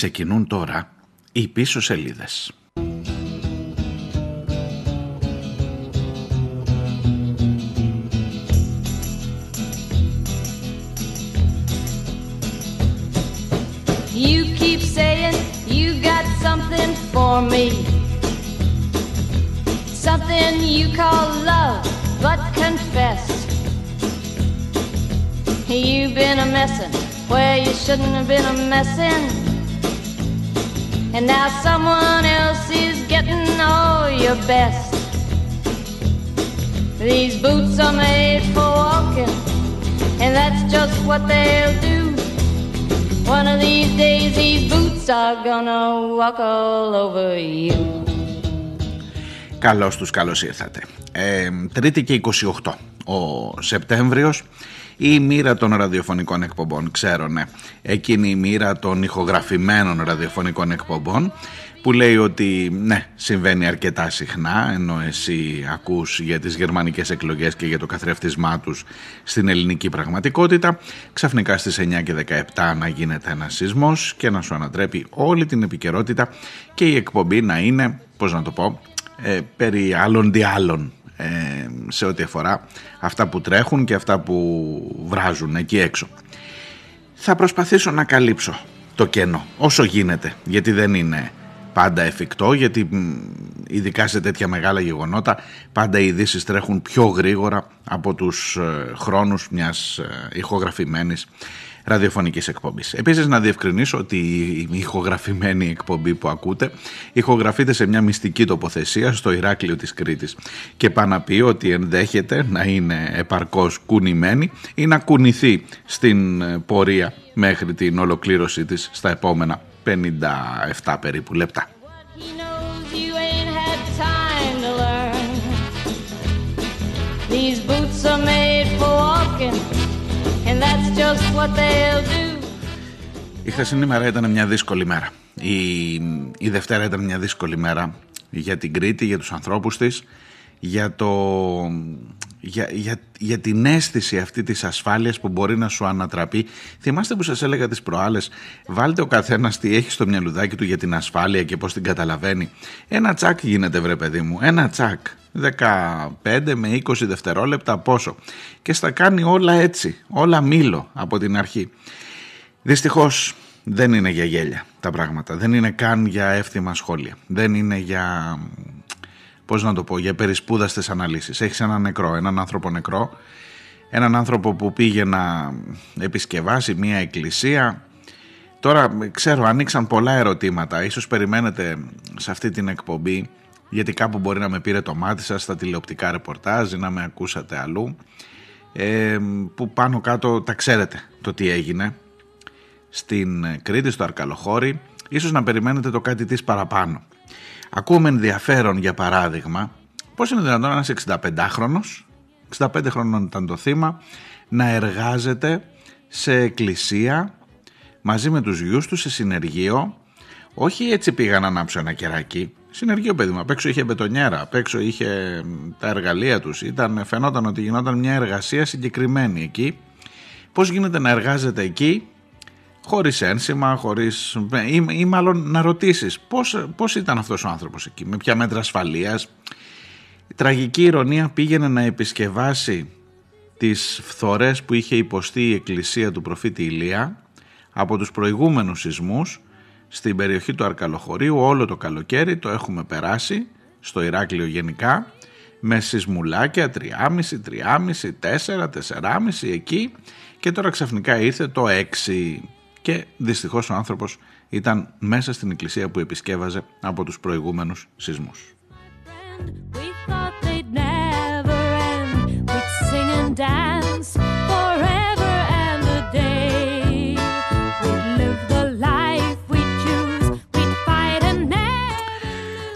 Ξεκινούν τώρα οι πίσω σελίδες. You keep saying you got something for me. Something you call love, but confess. You've been a messin' where you shouldn't have been a messin'. And now someone else is getting all your best. These boots are made for walking, and that's just what they'll do. One of these days, these boots are gonna walk all over you. Καλώς τους, καλώς ήρθατε. Ε, τρίτη και 28 ο Σεπτέμβριος η μοίρα των ραδιοφωνικών εκπομπών, ξέρω ναι, εκείνη η μοίρα των ηχογραφημένων ραδιοφωνικών εκπομπών που λέει ότι ναι, συμβαίνει αρκετά συχνά ενώ εσύ ακούς για τις γερμανικές εκλογές και για το καθρέφτισμά τους στην ελληνική πραγματικότητα ξαφνικά στις 9 και 17 να γίνεται ένα σεισμός και να σου ανατρέπει όλη την επικαιρότητα και η εκπομπή να είναι, πώς να το πω, ε, περί άλλων διάλων. ε, σε ό,τι αφορά αυτά που τρέχουν και αυτά που βράζουν εκεί έξω. Θα προσπαθήσω να καλύψω το κενό όσο γίνεται γιατί δεν είναι πάντα εφικτό γιατί ειδικά σε τέτοια μεγάλα γεγονότα πάντα οι ειδήσεις τρέχουν πιο γρήγορα από τους ε, χρόνους μιας ε, ηχογραφημένης ραδιοφωνικής εκπομπής. Επίσης να διευκρινίσω ότι η ηχογραφημένη εκπομπή που ακούτε ηχογραφείται σε μια μυστική τοποθεσία στο Ηράκλειο της Κρήτης και πάνω πει ότι ενδέχεται να είναι επαρκώς κουνημένη ή να κουνηθεί στην ε, πορεία μέχρι την ολοκλήρωσή της στα επόμενα 57 περίπου λεπτά. He knows you ain't had time to learn. These boots are made for walking, and that's just what they'll do. Η χθεσινή μέρα ήταν μια δύσκολη μέρα. Η, η Δευτέρα ήταν μια δύσκολη μέρα για την Κρήτη, για τους ανθρώπους της, για, το, για, για, για την αίσθηση αυτή της ασφάλειας που μπορεί να σου ανατραπεί. Θυμάστε που σας έλεγα τις προάλλες, βάλτε ο καθένας τι έχει στο μυαλουδάκι του για την ασφάλεια και πώς την καταλαβαίνει. Ένα τσακ γίνεται βρε παιδί μου, ένα τσακ. 15 με 20 δευτερόλεπτα πόσο. Και στα κάνει όλα έτσι, όλα μήλο από την αρχή. Δυστυχώς δεν είναι για γέλια τα πράγματα. Δεν είναι καν για εύθυμα σχόλια. Δεν είναι για, πώς να το πω, για περισπούδαστες αναλύσεις. Έχεις έναν νεκρό, έναν άνθρωπο νεκρό, έναν άνθρωπο που πήγε να επισκευάσει μια εκκλησία. Τώρα ξέρω ανοίξαν πολλά ερωτήματα. Ίσως περιμένετε σε αυτή την εκπομπή γιατί κάπου μπορεί να με πήρε το μάτι σας στα τηλεοπτικά ρεπορτάζ ή να με ακούσατε αλλού ε, που πάνω κάτω τα ξέρετε το τι έγινε στην Κρήτη, στο Αρκαλοχώρι, ίσως να περιμένετε το κάτι της παραπάνω. Ακούμε ενδιαφέρον για παράδειγμα πώς είναι δυνατόν ένας 65χρονος, 65 χρόνων ήταν το θύμα, να εργάζεται σε εκκλησία μαζί με τους γιους του σε συνεργείο, όχι έτσι πήγα να ανάψω ένα κεράκι, συνεργείο παιδί μου, απ' έξω είχε μπετονιέρα, απ' έξω είχε τα εργαλεία τους, ήταν, φαινόταν ότι γινόταν μια εργασία συγκεκριμένη εκεί. Πώς γίνεται να εργάζεται εκεί; Χωρίς ένσημα, χωρίς... Ή, ή μάλλον να ρωτήσεις πώς, πώς ήταν αυτός ο άνθρωπος εκεί, με ποια μέτρα ασφαλείας. Η τραγική ηρωνία πήγαινε να επισκευάσει τις φθορές που είχε υποστεί η εκκλησία του προφήτη Ηλία από τους προηγούμενους σεισμούς στην περιοχή του Αρκαλοχωρίου όλο το καλοκαίρι το έχουμε περάσει στο Ηράκλειο γενικά με σεισμουλάκια 3,5, 3,5, 4, 4,5 εκεί και τώρα ξαφνικά ήρθε το 6 και δυστυχώς ο άνθρωπος ήταν μέσα στην εκκλησία που επισκέβαζε από τους προηγούμενους σεισμούς. We thought they'd never end. We'd sing and dance forever and a day. We'd live the life we choose. We'd fight and never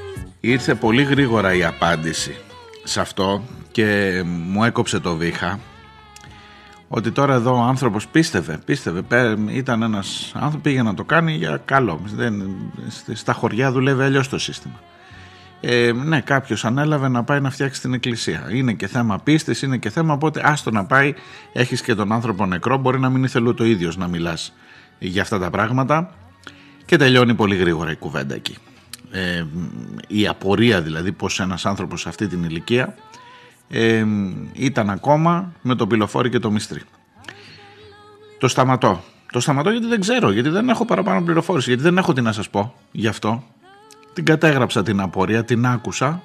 lose. Ήρθε πολύ γρήγορα η απάντηση σε αυτό και μου έκοψε το βήχα ότι τώρα εδώ ο άνθρωπος πίστευε, πίστευε, πέ- ήταν ένας άνθρωπος πήγε να το κάνει για καλό. Δεν, στα χωριά δουλεύει αλλιώς το σύστημα. Ε, ναι, κάποιος ανέλαβε να πάει να φτιάξει την εκκλησία. Είναι και θέμα πίστης, είναι και θέμα οπότε άστο να πάει, έχεις και τον άνθρωπο νεκρό, μπορεί να μην ήθελε το ίδιος να μιλάς για αυτά τα πράγματα. Και τελειώνει πολύ γρήγορα η κουβέντα εκεί. Ε, η απορία δηλαδή πως ένας άνθρωπος σε αυτή την ηλικία ε, ήταν ακόμα με το πυλοφόρι και το μυστρί. Το σταματώ. Το σταματώ γιατί δεν ξέρω, γιατί δεν έχω παραπάνω πληροφόρηση, γιατί δεν έχω τι να σας πω γι' αυτό. Την κατέγραψα την απορία, την άκουσα.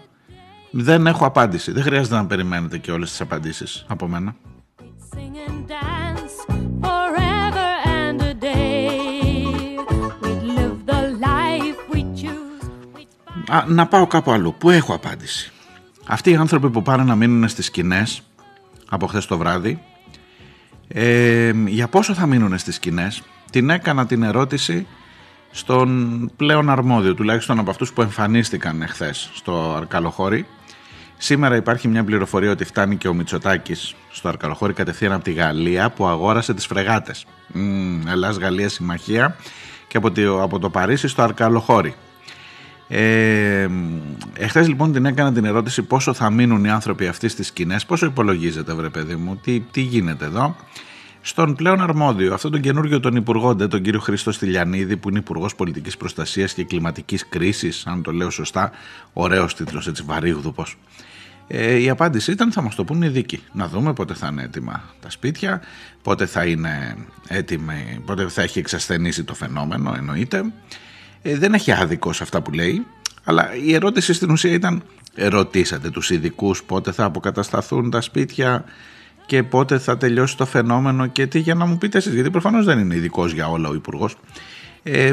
Δεν έχω απάντηση. Δεν χρειάζεται να περιμένετε και όλες τις απαντήσεις από μένα. Sing and dance forever and a day. We'd live the life we choose. We'd Α, να πάω κάπου αλλού. Πού έχω απάντηση; Αυτοί οι άνθρωποι που πάνε να μείνουν στις σκηνές από χθες το βράδυ, ε, για πόσο θα μείνουν στις σκηνές, την έκανα την ερώτηση στον πλέον αρμόδιο, τουλάχιστον από αυτούς που εμφανίστηκαν εχθές στο Αρκαλοχώρι. Σήμερα υπάρχει μια πληροφορία ότι φτάνει και ο Μητσοτάκης στο Αρκαλοχώρι κατευθείαν από τη Γαλλία που αγόρασε τις φρεγάτες. Mm, Ελλάς-Γαλλία συμμαχία και από το, από το Παρίσι στο Αρκαλοχώρι. Ε, εχθές λοιπόν την έκανα την ερώτηση πόσο θα μείνουν οι άνθρωποι αυτοί στις σκηνές, πόσο υπολογίζεται βρε παιδί μου, τι, τι γίνεται εδώ. Στον πλέον αρμόδιο, αυτόν τον καινούργιο τον υπουργό, ντε, τον κύριο Χρήστο Στυλιανίδη, που είναι υπουργός Πολιτικής Προστασίας και Κλιματικής Κρίσης, αν το λέω σωστά, ωραίος τίτλος, έτσι βαρύγδουπος. Ε, η απάντηση ήταν θα μας το πούν οι δίκοι. Να δούμε πότε θα είναι έτοιμα τα σπίτια, πότε θα είναι έτοιμη, πότε θα έχει εξασθενήσει το φαινόμενο, εννοείται. Ε, δεν έχει άδικο σε αυτά που λέει, αλλά η ερώτηση στην ουσία ήταν ρωτήσατε τους ειδικούς πότε θα αποκατασταθούν τα σπίτια και πότε θα τελειώσει το φαινόμενο και τι για να μου πείτε εσείς, γιατί προφανώς δεν είναι ειδικός για όλα ο υπουργός. Ε,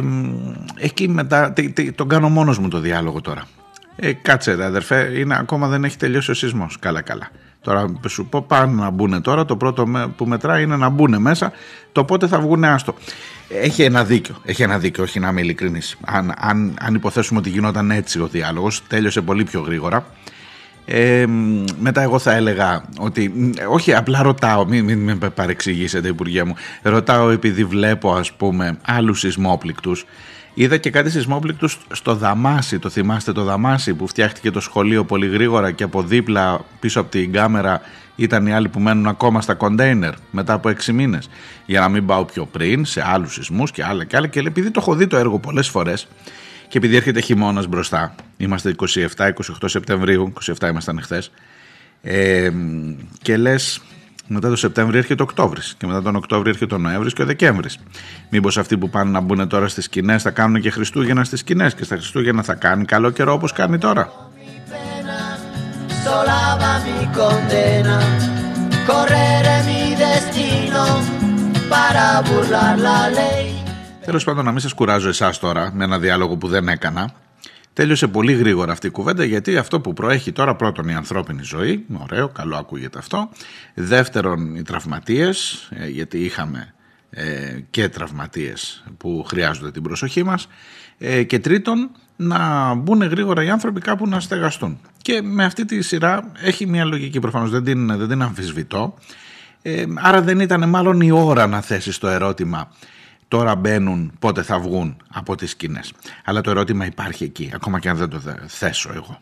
εκεί μετά, τι- τι- τον κάνω μόνος μου το διάλογο τώρα. Ε, κάτσε ρε αδερφέ, είναι, ακόμα δεν έχει τελειώσει ο σεισμός. Καλά καλά. Τώρα σου πω πάνε να μπουν τώρα, το πρώτο με- που μετράει είναι να μπουν μέσα, το πότε θα βγουν άστο. Έχει ένα δίκιο, έχει ένα δίκιο, όχι να είμαι ειλικρινής. Αν, αν, αν υποθέσουμε ότι γινόταν έτσι ο διάλογος, τέλειωσε πολύ πιο γρήγορα. Ε, μ, μετά εγώ θα έλεγα ότι, μ, όχι απλά ρωτάω, μην, μην με παρεξηγήσετε Υπουργέ μου, ρωτάω επειδή βλέπω ας πούμε άλλους σεισμόπληκτους. Είδα και κάτι σεισμόπληκτους στο Δαμάσι, το θυμάστε το Δαμάσι που φτιάχτηκε το σχολείο πολύ γρήγορα και από δίπλα πίσω από την κάμερα ήταν οι άλλοι που μένουν ακόμα στα κοντέινερ μετά από έξι μήνες. Για να μην πάω πιο πριν σε άλλους σεισμούς και άλλα και άλλα και επειδή το έχω δει το έργο πολλές φορές και επειδή έρχεται χειμώνας μπροστά, είμαστε 27-28 Σεπτεμβρίου, 27 ήμασταν χθες, ε, και λες, μετά το Σεπτέμβριο έρχεται ο Οκτώβρης. Και μετά τον Οκτώβριο έρχεται ο Νοέμβρης και ο Δεκέμβρης. Μήπως αυτοί που πάνε να μπουν τώρα στις σκηνές θα κάνουν και Χριστούγεννα στις σκηνές και στα Χριστούγεννα θα κάνει καλό καιρό όπως κάνει τώρα; sola va mi condena, correre mi destino para burlar la ley. Τέλος πάντων, να μην σας κουράζω εσάς τώρα με ένα διάλογο που δεν έκανα. Τέλειωσε πολύ γρήγορα αυτή η κουβέντα γιατί αυτό που προέχει τώρα πρώτον η ανθρώπινη ζωή, ωραίο, καλό ακούγεται αυτό. Δεύτερον οι τραυματίες, ε, γιατί είχαμε ε, και τραυματίες που χρειάζονται την προσοχή μας. Ε, και τρίτον να μπουν γρήγορα οι άνθρωποι κάπου να στεγαστούν. Και με αυτή τη σειρά έχει μια λογική προφανώς, δεν την, δεν την αμφισβητώ. Ε, άρα δεν ήταν μάλλον η ώρα να θέσεις το ερώτημα τώρα μπαίνουν, πότε θα βγουν από τις σκηνές. Αλλά το ερώτημα υπάρχει εκεί, ακόμα και αν δεν το δε- θέσω εγώ.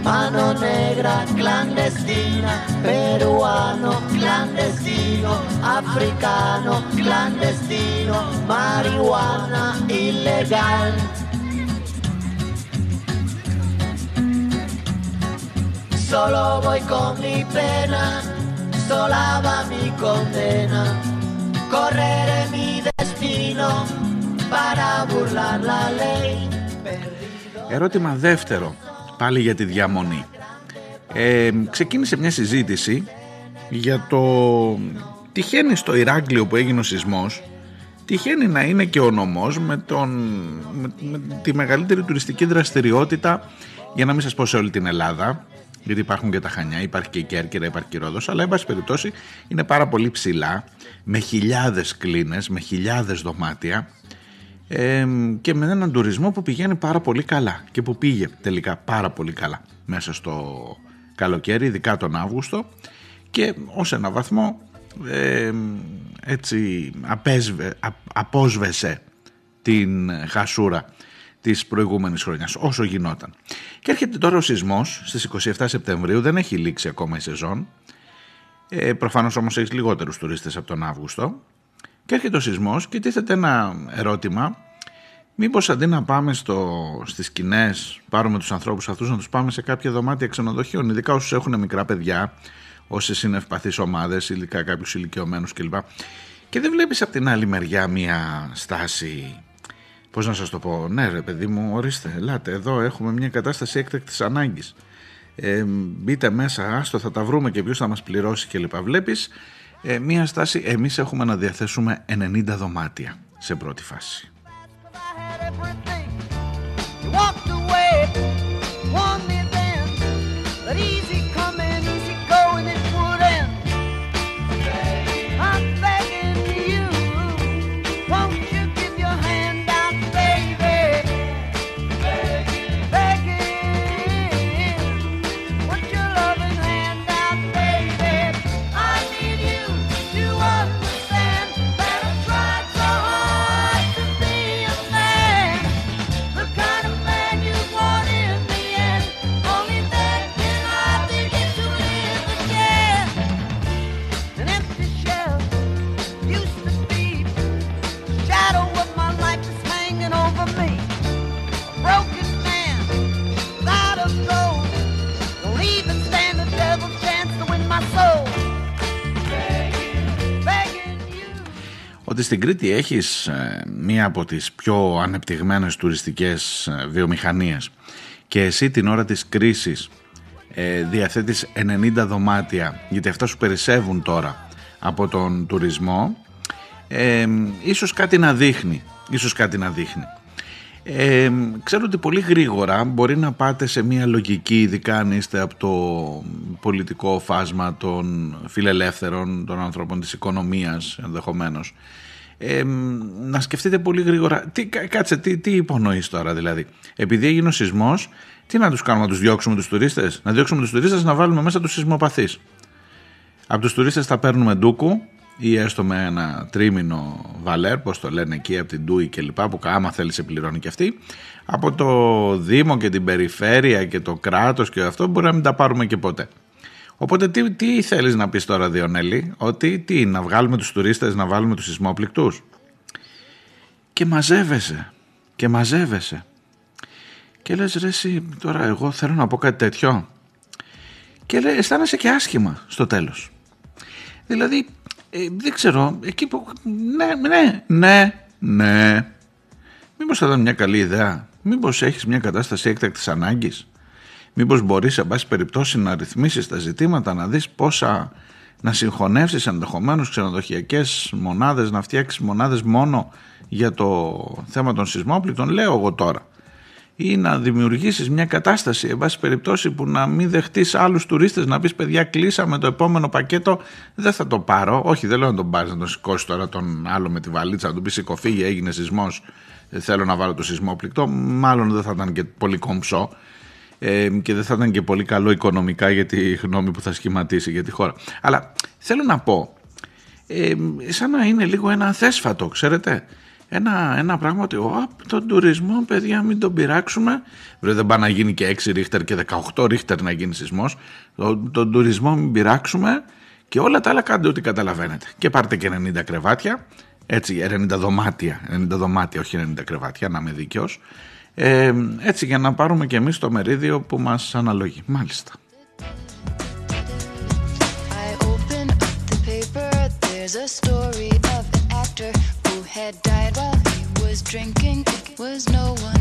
Mi pena, sola va mi condena, correre mi destino por no llevar papel, perdido en el corazón de la grande Babilón. Me dicen el clandestino, yo soy el quebra ley. Mano negra clandestina, peruano clandestino, africano clandestino, marihuana ilegal. Solo voy con mi pena, sola va mi condena. Correré mi destino para burlar la ley. Ερώτημα δεύτερο, Πάλι για τη διαμονή. Ε, ξεκίνησε μια συζήτηση για το τυχαίνει στο Ηράκλειο που έγινε ο σεισμός τυχαίνει να είναι και ο νομός με, τον, με, με τη μεγαλύτερη τουριστική δραστηριότητα για να μην σας πω σε όλη την Ελλάδα γιατί υπάρχουν και τα Χανιά, υπάρχει και η Κέρκυρα, υπάρχει και η Ρόδος αλλά εν πάση περιπτώσει είναι πάρα πολύ ψηλά με χιλιάδες κλίνες, με χιλιάδες δωμάτια ε, και με έναν τουρισμό που πηγαίνει πάρα πολύ καλά και που πήγε τελικά πάρα πολύ καλά μέσα στο καλοκαίρι, ειδικά τον Αύγουστο. Και ως ένα βαθμό ε, έτσι απέσβε, α, απόσβεσε την χασούρα της προηγούμενης χρονιάς όσο γινόταν. Και έρχεται τώρα ο σεισμός στις 27 Σεπτεμβρίου, δεν έχει λήξει ακόμα η σεζόν, ε, προφανώς όμως έχεις λιγότερους τουρίστες από τον Αύγουστο και έρχεται ο σεισμός και τίθεται ένα ερώτημα Μήπως αντί να πάμε στο, στις σκηνές, πάρουμε τους ανθρώπους αυτούς να τους πάμε σε κάποια δωμάτια ξενοδοχείων, ειδικά όσους έχουν μικρά παιδιά, όσες είναι ευπαθείς ομάδες, ειδικά κάποιους ηλικιωμένους κλπ. Και δεν βλέπεις από την άλλη μεριά μια στάση, πώς να σας το πω, ναι ρε παιδί μου, ορίστε, ελάτε, εδώ έχουμε μια κατάσταση έκτακτης ανάγκης. Ε, μπείτε μέσα, άστο θα τα βρούμε και ποιος θα μας πληρώσει κλπ. Βλέπεις ε, μια στάση, εμείς έχουμε να διαθέσουμε 90 δωμάτια σε πρώτη φάση. Στην Κρήτη έχεις ε, μία από τις πιο ανεπτυγμένες τουριστικές ε, βιομηχανίες. Και εσύ την ώρα της κρίσης ε, διαθέτεις 90 δωμάτια γιατί αυτά σου περισσεύουν τώρα από τον τουρισμό. Ε, ίσως κάτι να δείχνει ίσως κάτι να δείχνει. Ε, ξέρω ότι πολύ γρήγορα μπορεί να πάτε σε μια λογική ειδικά αν είστε από το πολιτικό φάσμα των φιλελεύθερων των ανθρώπων της οικονομίας ενδεχομένως ε, να σκεφτείτε πολύ γρήγορα τι, κα- κάτσε τι, τι υπονοείς τώρα δηλαδή; Επειδή έγινε ο σεισμός τι να τους κάνουμε να τους διώξουμε τους τουρίστες; Να διώξουμε τους τουρίστες να βάλουμε μέσα τους σεισμοπαθείς από τους τουρίστες θα παίρνουμε ντούκου ή έστω με ένα τρίμηνο βαλέρ, πώς το λένε εκεί, από την Ντούι και λοιπά, που άμα θέλεις σε πληρώνει και αυτή. Από το Δήμο και την Περιφέρεια και το κράτος και αυτό μπορεί να μην τα πάρουμε και ποτέ. Οπότε τι, τι θέλεις να πεις τώρα Διονέλη, ότι τι, να βγάλουμε τους τουρίστες, να βάλουμε τους σεισμόπληκτους. Και μαζεύεσαι, και μαζεύεσαι. Και λες ρε εσύ, τώρα εγώ θέλω να πω κάτι τέτοιο. Και λέει, αισθάνεσαι και άσχημα στο τέλος. Δηλαδή, ε, δεν ξέρω, εκεί που... Ναι, ναι, ναι, ναι. Μήπως θα ήταν μια καλή ιδέα. Μήπως έχεις μια κατάσταση έκτακτης ανάγκης. Μήπως μπορείς, σε πάση περιπτώσει, να ρυθμίσεις τα ζητήματα, να δεις πόσα... να συγχωνεύσεις ενδεχομένως ξενοδοχειακές μονάδες, να φτιάξεις μονάδες μόνο για το θέμα των σεισμόπληκτων, λέω εγώ τώρα. Ή να δημιουργήσεις μια κατάσταση εν πάση περιπτώσει που να μην δεχτείς άλλους τουρίστες να πεις παιδιά κλείσαμε το επόμενο πακέτο δεν θα το πάρω όχι δεν λέω να τον πάρεις να τον σηκώσεις τώρα τον άλλο με τη βαλίτσα να του πεις σηκωφίγε έγινε σεισμός ε, θέλω να βάλω το σεισμόπληκτο μάλλον δεν θα ήταν και πολύ κομψό ε, και δεν θα ήταν και πολύ καλό οικονομικά για τη γνώμη που θα σχηματίσει για τη χώρα αλλά θέλω να πω ε, σαν να είναι λίγο ένα θέσφατο, ξέρετε. Ένα, ένα πράγμα ότι ο, τον τουρισμό, παιδιά, μην τον πειράξουμε. Βρε, δεν πάει να γίνει και 6 ρίχτερ και 18 ρίχτερ να γίνει σεισμός. Τον, τον τουρισμό μην πειράξουμε και όλα τα άλλα κάντε ό,τι καταλαβαίνετε. Και πάρτε και 90 κρεβάτια, έτσι, 90 δωμάτια, 90 δωμάτια, όχι 90 κρεβάτια, να είμαι δίκαιος. Ε, έτσι για να πάρουμε και εμείς το μερίδιο που μας αναλογεί. Μάλιστα. I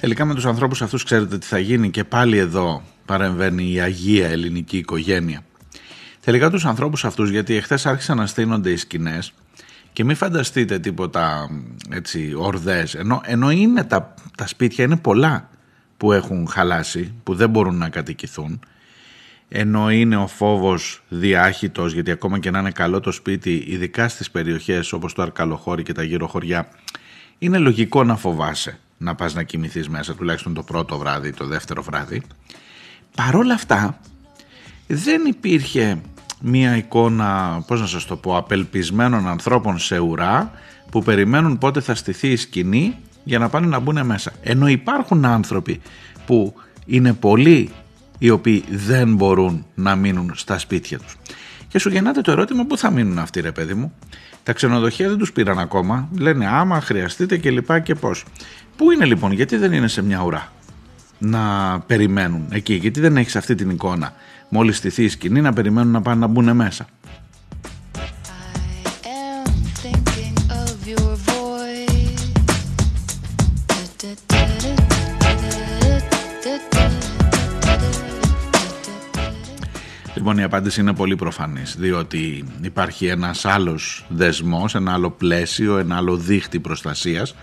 Τελικά με τους ανθρώπους αυτούς ξέρετε τι θα γίνει και πάλι εδώ παρεμβαίνει η Αγία Ελληνική Οικογένεια. Τελικά τους ανθρώπους αυτούς γιατί εχθές άρχισαν να στείνονται οι σκηνές και μην φανταστείτε τίποτα έτσι ορδές. Ενώ, ενώ είναι τα, τα σπίτια είναι πολλά που έχουν χαλάσει που δεν μπορούν να κατοικηθούν. Ενώ είναι ο φόβος διάχυτος γιατί ακόμα και να είναι καλό το σπίτι ειδικά στις περιοχές όπως το Αρκαλοχώρι και τα γύρω χωριά είναι λογικό να φοβάσαι να πας να κοιμηθείς μέσα, τουλάχιστον το πρώτο βράδυ, το δεύτερο βράδυ. Παρόλα αυτά, δεν υπήρχε μία εικόνα, πώς να σας το πω, απελπισμένων ανθρώπων σε ουρά που περιμένουν πότε θα στηθεί η σκηνή για να πάνε να μπουν μέσα. Ενώ υπάρχουν άνθρωποι που είναι πολλοί οι οποίοι δεν μπορούν να μείνουν στα σπίτια τους. Και σου γεννάται το ερώτημα πού θα μείνουν αυτοί ρε παιδί μου; Τα ξενοδοχεία δεν τους πήραν ακόμα, λένε άμα χρειαστείτε και λοιπά και πώς. Πού είναι λοιπόν, γιατί δεν είναι σε μια ουρά να περιμένουν εκεί, γιατί δεν έχεις αυτή την εικόνα. Μόλις στηθεί η σκηνή να περιμένουν να πάνε να μπουν μέσα. Λοιπόν, η απάντηση είναι πολύ προφανής, διότι υπάρχει ένας άλλος δεσμός, ένα άλλο πλαίσιο, ένα άλλο δίχτυ προστασίας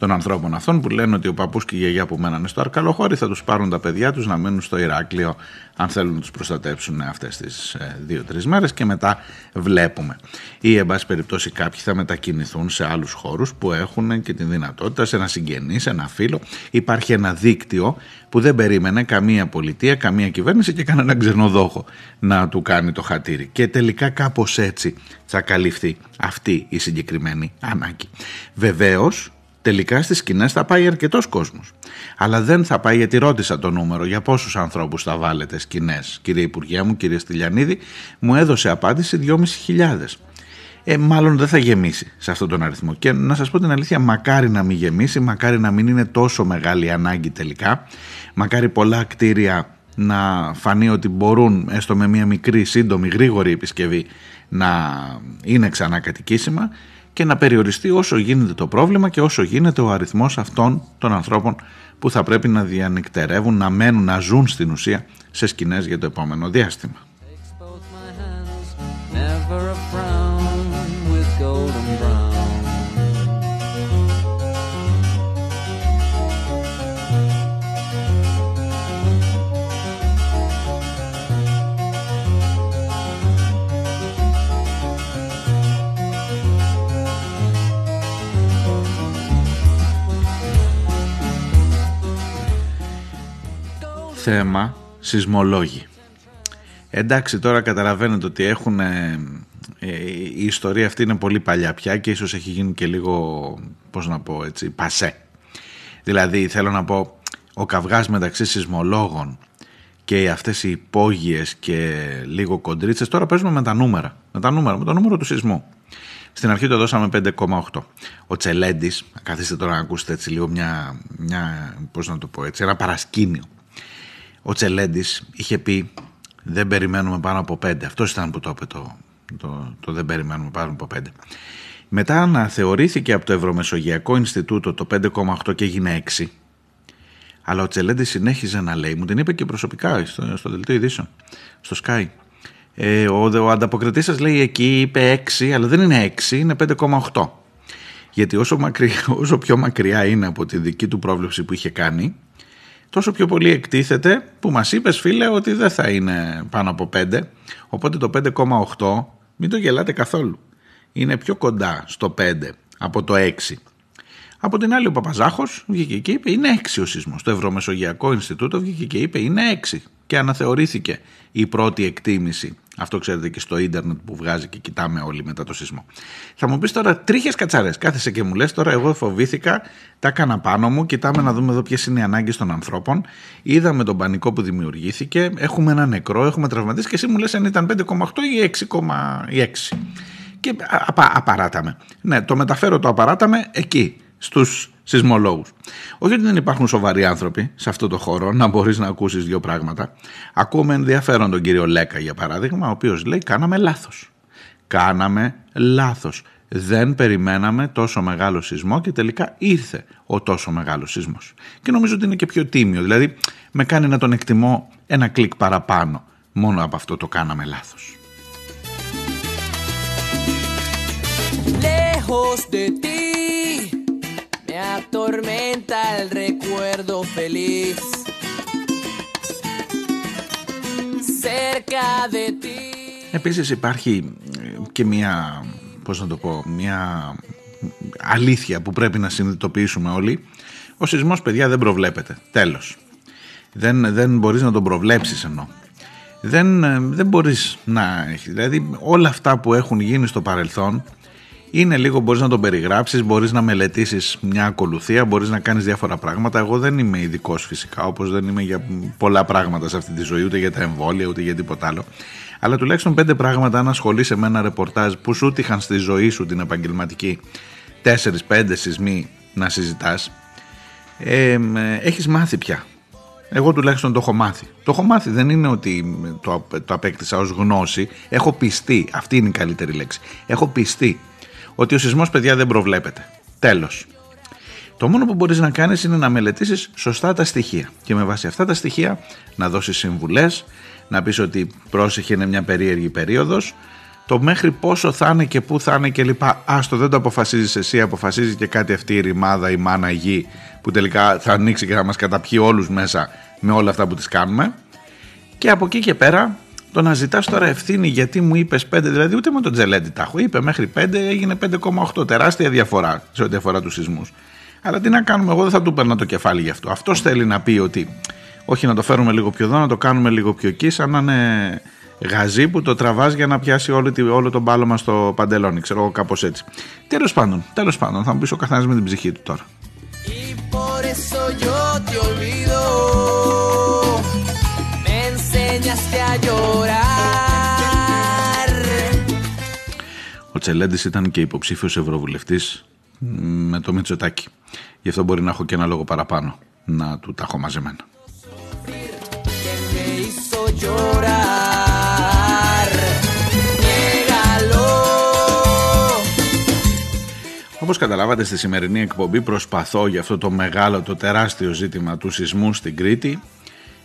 των ανθρώπων αυτών που λένε ότι ο παππούς και η γιαγιά που μένανε στο Αρκαλοχώρι θα τους πάρουν τα παιδιά τους να μένουν στο Ηράκλειο αν θέλουν να τους προστατέψουν αυτές τις ε, δύο-τρεις μέρες και μετά βλέπουμε. Ή εν πάση περιπτώσει κάποιοι θα μετακινηθούν σε άλλους χώρους που έχουν και την δυνατότητα σε ένα συγγενής, σε ένα φίλο. Υπάρχει ένα δίκτυο που δεν περίμενε καμία πολιτεία, καμία κυβέρνηση και κανέναν ξενοδόχο να του κάνει το χατήρι. Και τελικά κάπως έτσι θα καλυφθεί αυτή η συγκεκριμένη ανάγκη. Βεβαίως τελικά στις σκηνές θα πάει αρκετός κόσμος. Αλλά δεν θα πάει γιατί ρώτησα το νούμερο για πόσους ανθρώπους θα βάλετε σκηνές. Κύριε Υπουργέ μου, κύριε Στυλιανίδη, μου έδωσε απάντηση 2.500. Ε, μάλλον δεν θα γεμίσει σε αυτόν τον αριθμό. Και να σας πω την αλήθεια, μακάρι να μην γεμίσει, μακάρι να μην είναι τόσο μεγάλη η ανάγκη τελικά. Μακάρι πολλά κτίρια να φανεί ότι μπορούν έστω με μια μικρή, σύντομη, γρήγορη επισκευή να είναι ξανά κατοικήσιμα και να περιοριστεί όσο γίνεται το πρόβλημα και όσο γίνεται ο αριθμός αυτών των ανθρώπων που θα πρέπει να διανυκτερεύουν, να μένουν, να ζουν στην ουσία σε σκηνές για το επόμενο διάστημα. Θέμα σεισμολόγοι. Εντάξει τώρα καταλαβαίνετε ότι έχουν ε, ε, η ιστορία αυτή είναι πολύ παλιά πια και ίσως έχει γίνει και λίγο πώς να πω έτσι πασέ. Δηλαδή θέλω να πω ο καυγάς μεταξύ σεισμολόγων και αυτές οι υπόγειες και λίγο κοντρίτσες τώρα παίζουμε με τα νούμερα με τα νούμερα, με το νούμερο του σεισμού στην αρχή το δώσαμε 5,8 ο Τσελέντης, καθίστε τώρα να ακούσετε έτσι λίγο μια, μια πώς να το πω έτσι, ένα παρασκήνιο ο Τσελέντης είχε πει δεν περιμένουμε πάνω από 5 αυτός ήταν που το είπε το, το, το δεν περιμένουμε πάνω από 5 μετά αναθεωρήθηκε από το Ευρωμεσογειακό Ινστιτούτο το 5,8 και έγινε 6 αλλά ο Τσελέντης συνέχιζε να λέει μου την είπε και προσωπικά στο, στο δελτίο ειδήσεων στο Sky. Ε, ο, ο ανταποκριτής σας λέει εκεί είπε 6 αλλά δεν είναι 6 είναι 5,8 γιατί όσο, μακριά, όσο πιο μακριά είναι από τη δική του πρόβλεψη που είχε κάνει τόσο πιο πολύ εκτίθεται που μας είπες φίλε ότι δεν θα είναι πάνω από 5 οπότε το 5,8 μην το γελάτε καθόλου. Είναι πιο κοντά στο 5 από το 6 από την άλλη ο Παπαζάχος βγήκε και είπε είναι 6 ο σεισμός. Το Ευρωμεσογειακό Ινστιτούτο βγήκε και είπε είναι 6 και αναθεωρήθηκε η πρώτη εκτίμηση αυτό ξέρετε και στο ίντερνετ που βγάζει και κοιτάμε όλοι μετά το σεισμό. Θα μου πεις τώρα τρίχες κατσαρές. Κάθεσαι και μου λες τώρα, εγώ φοβήθηκα, τα έκανα πάνω μου. Κοιτάμε να δούμε εδώ ποιες είναι οι ανάγκες των ανθρώπων. Είδαμε τον πανικό που δημιουργήθηκε. Έχουμε ένα νεκρό, έχουμε τραυματίσει και εσύ μου λες αν ήταν 5,8 ή 6,6. Και απα, απαράταμε. Ναι, το μεταφέρω το απαράταμε εκεί, στους σεισμολόγους. Όχι ότι δεν υπάρχουν σοβαροί άνθρωποι σε αυτό το χώρο να μπορείς να ακούσεις δύο πράγματα. Ακούμε ενδιαφέρον τον κύριο Λέκα για παράδειγμα, ο οποίος λέει: Κάναμε λάθος. Κάναμε λάθος. Δεν περιμέναμε τόσο μεγάλο σεισμό και τελικά ήρθε ο τόσο μεγάλος σεισμός. Και νομίζω ότι είναι και πιο τίμιο. Δηλαδή, με κάνει να τον εκτιμώ ένα κλικ παραπάνω. Μόνο από αυτό το κάναμε λάθος. Lejos de ti me atormenta el recuerdo feliz. Cerca de ti. Επίσης υπάρχει ε, και μια, πώς να το πω, μια αλήθεια που πρέπει να συνειδητοποιήσουμε όλοι Ο σεισμός, παιδιά, δεν προβλέπεται. Τέλος. Δεν, δεν μπορείς να τον προβλέψεις εννοώ. Δεν, ε, δεν μπορείς να έχεις. Δηλαδή όλα αυτά που έχουν γίνει στο παρελθόν είναι λίγο μπορείς να τον περιγράψεις, μπορείς να μελετήσεις μια ακολουθία, μπορείς να κάνεις διάφορα πράγματα. Εγώ δεν είμαι ειδικός φυσικά, όπως δεν είμαι για πολλά πράγματα σε αυτή τη ζωή, ούτε για τα εμβόλια, ούτε για τίποτα άλλο. Αλλά τουλάχιστον πέντε πράγματα αν ασχολείσαι με ένα ρεπορτάζ που σου τύχαν στη ζωή σου την επαγγελματική τέσσερις-πέντε σεισμοί να συζητάς, ε, ε, έχεις μάθει πια. Εγώ τουλάχιστον το έχω μάθει. Το έχω μάθει, δεν είναι ότι το, το απέκτησα ως γνώση. Έχω πιστεί, αυτή είναι η καλύτερη λέξη. Έχω πιστεί ότι ο σεισμός, παιδιά, δεν προβλέπεται. Τέλος. Το μόνο που μπορείς να κάνεις είναι να μελετήσεις σωστά τα στοιχεία και με βάση αυτά τα στοιχεία να δώσεις συμβουλές, να πεις ότι πρόσεχε είναι μια περίεργη περίοδος, το μέχρι πόσο θα είναι και πού θα είναι και λοιπά. Άστο δεν το αποφασίζεις εσύ, αποφασίζει και κάτι αυτή η ρημάδα, η μάνα, η γη που τελικά θα ανοίξει και θα μας καταπιεί όλους μέσα με όλα αυτά που τις κάνουμε. Και από εκεί και πέρα το να ζητάς τώρα ευθύνη γιατί μου είπες 5, δηλαδή ούτε με τον Τζελέντι τα έχω. Είπε μέχρι 5 έγινε 5,8. Τεράστια διαφορά σε ό,τι αφορά τους σεισμούς. Αλλά τι να κάνουμε, εγώ δεν θα του παίρνω το κεφάλι γι' αυτό. Αυτός θέλει να πει ότι όχι να το φέρουμε λίγο πιο εδώ, να το κάνουμε λίγο πιο εκεί, σαν να είναι γαζί που το τραβάς για να πιάσει όλο, τη- όλο τον μπάλωμα στο παντελόνι. Ξέρω εγώ κάπως έτσι. Τέλος πάντων, τέλος πάντων, θα μου πεις ο καθένας με την ψυχή του τώρα. Y por eso yo te a llorar. Ο Τσελέντης ήταν και υποψήφιος ευρωβουλευτής με το Μητσοτάκι. Γι' αυτό μπορεί να έχω και ένα λόγο παραπάνω να του τα έχω μαζεμένα. Que me hizo llorar. Niégalo. Όπως καταλάβατε στη σημερινή εκπομπή προσπαθώ για αυτό το μεγάλο, το τεράστιο ζήτημα του σεισμού στην Κρήτη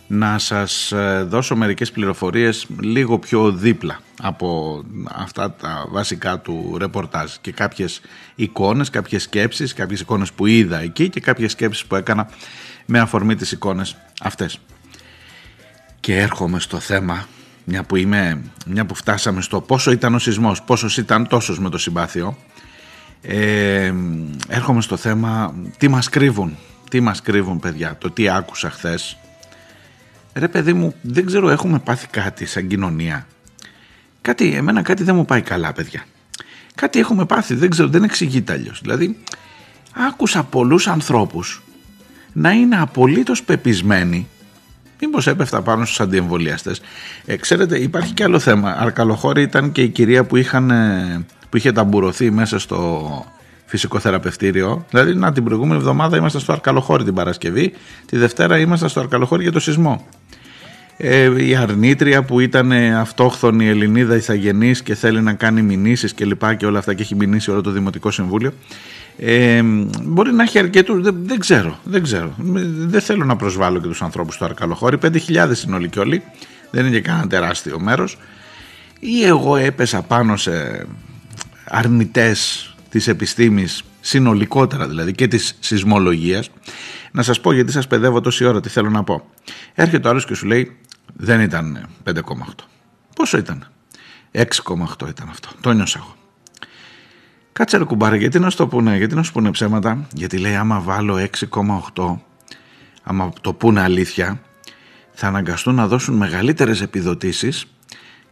να σας ε, δώσω μερικές πληροφορίες λίγο πιο δίπλα από αυτά τα βασικά του ρεπορτάζ και κάποιες εικόνες, κάποιες σκέψεις, κάποιες εικόνες που είδα εκεί και κάποιες σκέψεις που έκανα με αφορμή τις εικόνες αυτές. Και έρχομαι στο θέμα, μια που, είμαι, μια που φτάσαμε στο πόσο ήταν ο σεισμός, πόσος ήταν τόσος με το συμπάθειο, ε, έρχομαι στο θέμα τι μας κρύβουν, τι μας κρύβουν παιδιά, το τι άκουσα χθες. Ρε παιδί μου, δεν ξέρω, έχουμε πάθει κάτι σαν κοινωνία. Κάτι, εμένα κάτι δεν μου πάει καλά παιδιά. Κάτι έχουμε πάθει, δεν ξέρω, δεν εξηγείται αλλιώς. Δηλαδή, άκουσα πολλούς ανθρώπους να είναι απολύτως πεπισμένοι Μήπως έπεφτα πάνω στους αντιεμβολιαστές. Ε, ξέρετε, υπάρχει και άλλο θέμα. Αρκαλοχώρη ήταν και η κυρία που, είχαν, ε, που είχε ταμπουρωθεί μέσα στο φυσικό θεραπευτήριο. Δηλαδή, να την προηγούμενη εβδομάδα ήμασταν στο Αρκαλοχώρη την Παρασκευή, τη Δευτέρα ήμασταν στο Αρκαλοχώρη για το σεισμό. Ε, η αρνήτρια που ήταν ε, αυτόχθονη Ελληνίδα ηθαγενής και θέλει να κάνει μηνύσεις και λοιπά και όλα αυτά και έχει μηνύσει όλο το Δημοτικό Συμβούλιο ε, μπορεί να έχει αρκετούς, δεν, δεν ξέρω, δεν ξέρω. Δεν θέλω να προσβάλλω και τους ανθρώπους του Αρκαλοχώρη. 5.000 είναι όλοι και όλοι, δεν είναι και κανένα τεράστιο μέρος. Ή εγώ έπεσα πάνω σε αρνητές της επιστήμης συνολικότερα δηλαδή και της σεισμολογίας. Να σας πω γιατί σας παιδεύω τόση ώρα τι θέλω να πω. Έρχεται ο άλλος και σου λέει δεν ήταν 5,8 πόσο ήταν; 6,8 ήταν αυτό. Το νιώσα εγώ. Κάτσε ρε κουμπάρε, γιατί να σου το πούνε, γιατί να σου πούνε ψέματα, γιατί λέει άμα βάλω 6,8, άμα το πούνε αλήθεια, θα αναγκαστούν να δώσουν μεγαλύτερες επιδοτήσεις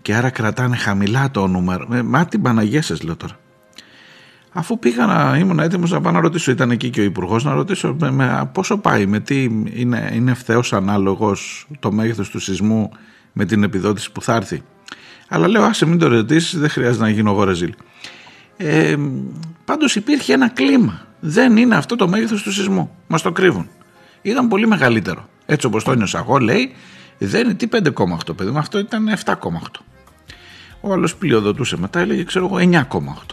και άρα κρατάνε χαμηλά το νούμερο. Ε, μα την Παναγία σας λέω τώρα. Αφού πήγα να ήμουν έτοιμος να πάω να ρωτήσω, ήταν εκεί και ο υπουργός να ρωτήσω με, με, πόσο πάει, με τι είναι, είναι ευθέως ανάλογος το μέγεθος του σεισμού με την επιδότηση που θα έρθει. Αλλά λέω, άσε μην το ρωτήσεις, δεν χρειάζεται να γίνω εγώ ρεζίλ. Ε, πάντως υπήρχε ένα κλίμα. Δεν είναι αυτό το μέγεθος του σεισμού. Μας το κρύβουν. Ήταν πολύ μεγαλύτερο. Έτσι όπως το νιώσα εγώ λέει, δεν είναι τι 5,8 παιδί μου, αυτό ήταν 7,8. Ο άλλος πλειοδοτούσε μετά, έλεγε ξέρω εγώ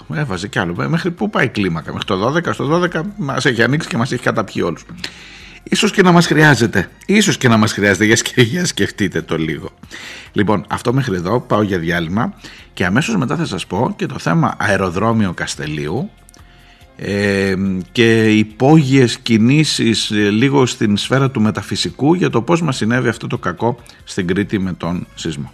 9,8. Έβαζε κι άλλο. Μέχρι πού πάει η κλίμακα, μέχρι το 12, στο 12 μας έχει ανοίξει και μας έχει καταπιεί όλους. Ίσως και να μας χρειάζεται. Ίσως και να μας χρειάζεται. Για, σκε, για σκεφτείτε το λίγο. Λοιπόν, αυτό μέχρι εδώ πάω για διάλειμμα και αμέσως μετά θα σας πω και το θέμα αεροδρόμιο Καστελίου ε, και υπόγειες κινήσεις ε, λίγο στην σφαίρα του μεταφυσικού για το πώς μας συνέβη αυτό το κακό στην Κρήτη με τον σεισμό.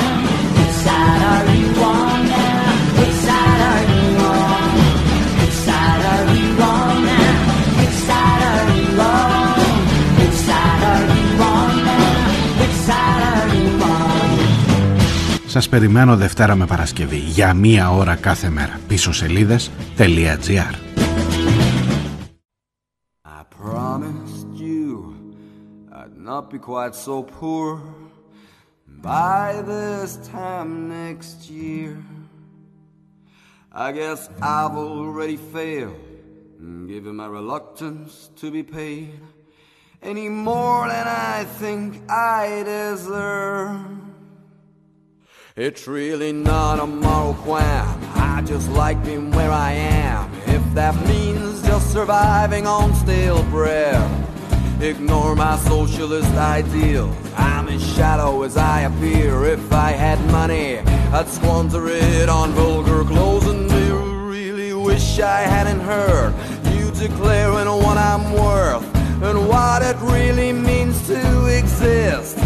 Σας περιμένω Δευτέρα με Παρασκευή για μία ώρα κάθε μέρα. Πίσω σελίδες.gr I promised you I'd not be quite so poor by this time next year. I guess I've already failed, given my reluctance to be paid any more than I think I deserve. It's really not a moral qualm. I just like being where I am. If that means just surviving on stale bread. Ignore my socialist ideals. I'm as shallow as I appear. If I had money, I'd squander it on vulgar clothes and I really wish I hadn't heard you declaring what I'm worth and what it really means to exist.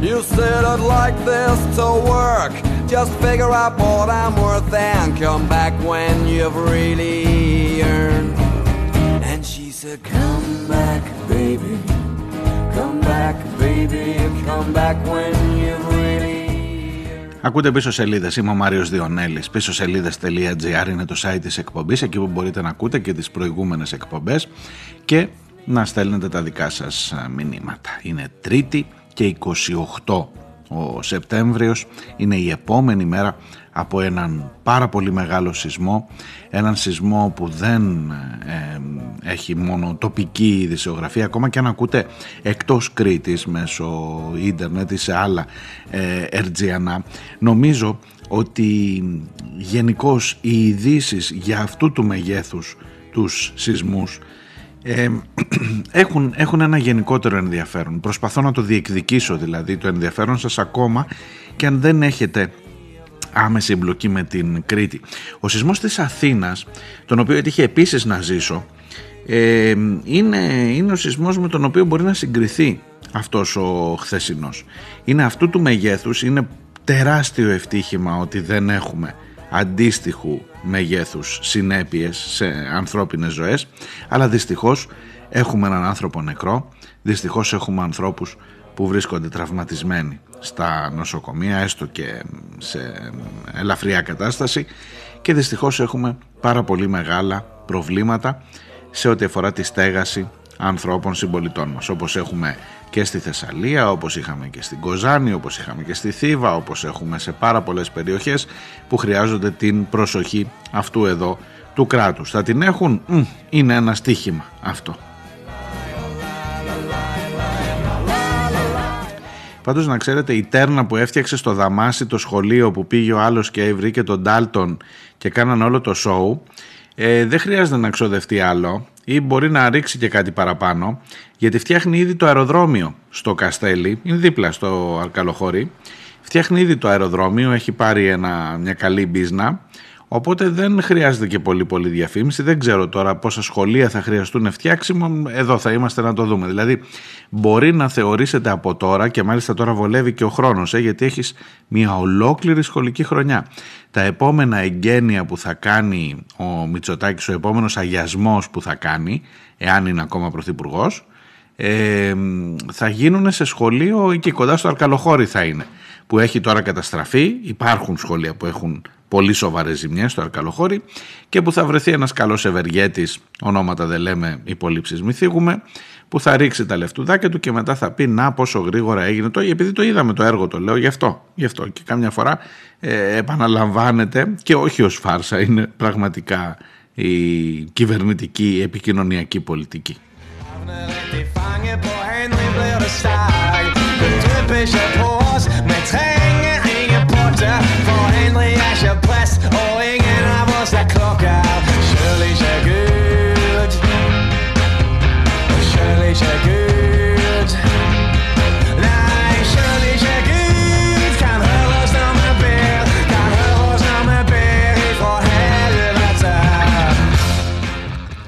You said I'd like this to work. Just figure out what I'm worth and come back when you've really earned. And she said, Come back, baby. Come back, baby. Come back when you've really earned. Ακούτε πίσω σελίδες, είμαι ο Μάριος Διονέλης. Πίσω σελίδες.gr είναι το site της εκπομπής, εκεί που μπορείτε να ακούτε και τις προηγούμενες εκπομπές και να στέλνετε τα δικά σας α, μηνύματα. Είναι Τρίτη και 28 ο Σεπτέμβριος, είναι η επόμενη μέρα από έναν πάρα πολύ μεγάλο σεισμό, έναν σεισμό που δεν ε, έχει μόνο τοπική ειδησιογραφία, ακόμα και αν ακούτε εκτός Κρήτης μέσω ίντερνετ ή σε άλλα ε, ερτζιανά, νομίζω ότι γενικώς οι ειδήσεις για αυτού του μεγέθους τους σεισμούς ε, έχουν, έχουν ένα γενικότερο ενδιαφέρον. Προσπαθώ να το διεκδικήσω δηλαδή το ενδιαφέρον σας ακόμα και αν δεν έχετε άμεση εμπλοκή με την Κρήτη. Ο σεισμός της Αθήνας, τον οποίο έτυχε επίσης να ζήσω, ε, είναι, είναι ο σεισμός με τον οποίο μπορεί να συγκριθεί αυτός ο χθεσινός. Είναι αυτού του μεγέθους, είναι τεράστιο ευτύχημα ότι δεν έχουμε αντίστοιχου μεγέθους συνέπειες σε ανθρώπινες ζωές αλλά δυστυχώς έχουμε έναν άνθρωπο νεκρό δυστυχώς έχουμε ανθρώπους που βρίσκονται τραυματισμένοι στα νοσοκομεία έστω και σε ελαφριά κατάσταση και δυστυχώς έχουμε πάρα πολύ μεγάλα προβλήματα σε ό,τι αφορά τη στέγαση ανθρώπων συμπολιτών μας όπως έχουμε και στη Θεσσαλία, όπως είχαμε και στην Κοζάνη, όπως είχαμε και στη Θήβα, όπως έχουμε σε πάρα πολλές περιοχές που χρειάζονται την προσοχή αυτού εδώ του κράτους. Θα την έχουν, Μμ, είναι ένα στίχημα αυτό. Πάντως να ξέρετε η τέρνα που έφτιαξε στο Δαμάσι το σχολείο που πήγε ο άλλος και βρήκε τον Ντάλτον και κάναν όλο το σοου ε, δεν χρειάζεται να ξοδευτεί άλλο ή μπορεί να ρίξει και κάτι παραπάνω γιατί φτιάχνει ήδη το αεροδρόμιο στο Καστέλι, είναι δίπλα στο Αρκαλοχώρι φτιάχνει ήδη το αεροδρόμιο, έχει πάρει ένα, μια καλή μπίζνα Οπότε δεν χρειάζεται και πολύ πολύ διαφήμιση. Δεν ξέρω τώρα πόσα σχολεία θα χρειαστούν φτιάξιμο. Εδώ θα είμαστε να το δούμε. Δηλαδή μπορεί να θεωρήσετε από τώρα και μάλιστα τώρα βολεύει και ο χρόνος ε, γιατί έχεις μια ολόκληρη σχολική χρονιά. Τα επόμενα εγγένεια που θα κάνει ο Μητσοτάκης, ο επόμενος αγιασμός που θα κάνει, εάν είναι ακόμα πρωθυπουργός, ε, θα γίνουν σε σχολείο εκεί κοντά στο Αρκαλοχώρι θα είναι που έχει τώρα καταστραφεί. Υπάρχουν σχολεία που έχουν πολύ σοβαρές ζημιές στο Αρκαλοχώρι και που θα βρεθεί ένας καλός ευεργέτης, ονόματα δεν λέμε, υπολείψει μη θίγουμε, που θα ρίξει τα λεφτουδάκια του και μετά θα πει να πόσο γρήγορα έγινε το, επειδή το είδαμε το έργο το λέω, γι' αυτό, γι αυτό. και κάμια φορά ε, επαναλαμβάνεται και όχι ως φάρσα, είναι πραγματικά η κυβερνητική επικοινωνιακή πολιτική. De fange på Henry blir det stark Den typische pose med trænge ingen potte For Henry er ikke præst Og ingen af os er klokker Schürliche Gud Schürliche Gud Nej, schürliche Gud Kan høre os når man beder Kan høre os når man beder Fra helvete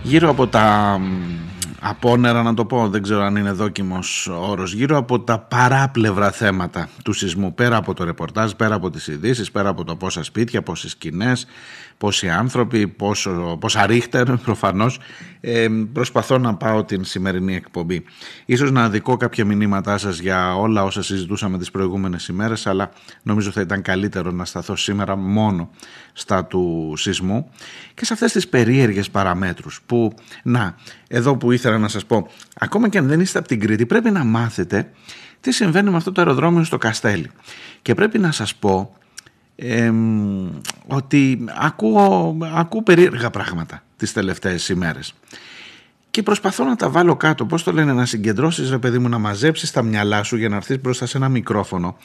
Γύρω από τα μ, απόνερα να το πω, δεν ξέρω αν είναι δόκιμος όρος, γύρω από τα παράπλευρα θέματα του σεισμού, πέρα από το ρεπορτάζ, πέρα από τις ειδήσεις, πέρα από το πόσα σπίτια, πόσες σκηνές, πόσοι άνθρωποι, πόσο, πόσα ρίχτερ προφανώς, ε, προσπαθώ να πάω την σημερινή εκπομπή. Ίσως να αδικώ κάποια μηνύματά σας για όλα όσα συζητούσαμε τις προηγούμενες ημέρες, αλλά νομίζω θα ήταν καλύτερο να σταθώ σήμερα μόνο στα του σεισμού και σε αυτές τις περίεργες παραμέτρους που, να, εδώ που ήθελα να σας πω, ακόμα και αν δεν είστε από την Κρήτη πρέπει να μάθετε τι συμβαίνει με αυτό το αεροδρόμιο στο Καστέλι. Και πρέπει να σας πω εμ, ότι ακούω, ακούω περίεργα πράγματα τις τελευταίες ημέρες. Και προσπαθώ να τα βάλω κάτω. Πώς το λένε, να συγκεντρώσεις, ρε παιδί μου, να μαζέψεις τα μυαλά σου για να έρθεις μπροστά σε ένα μικρόφωνο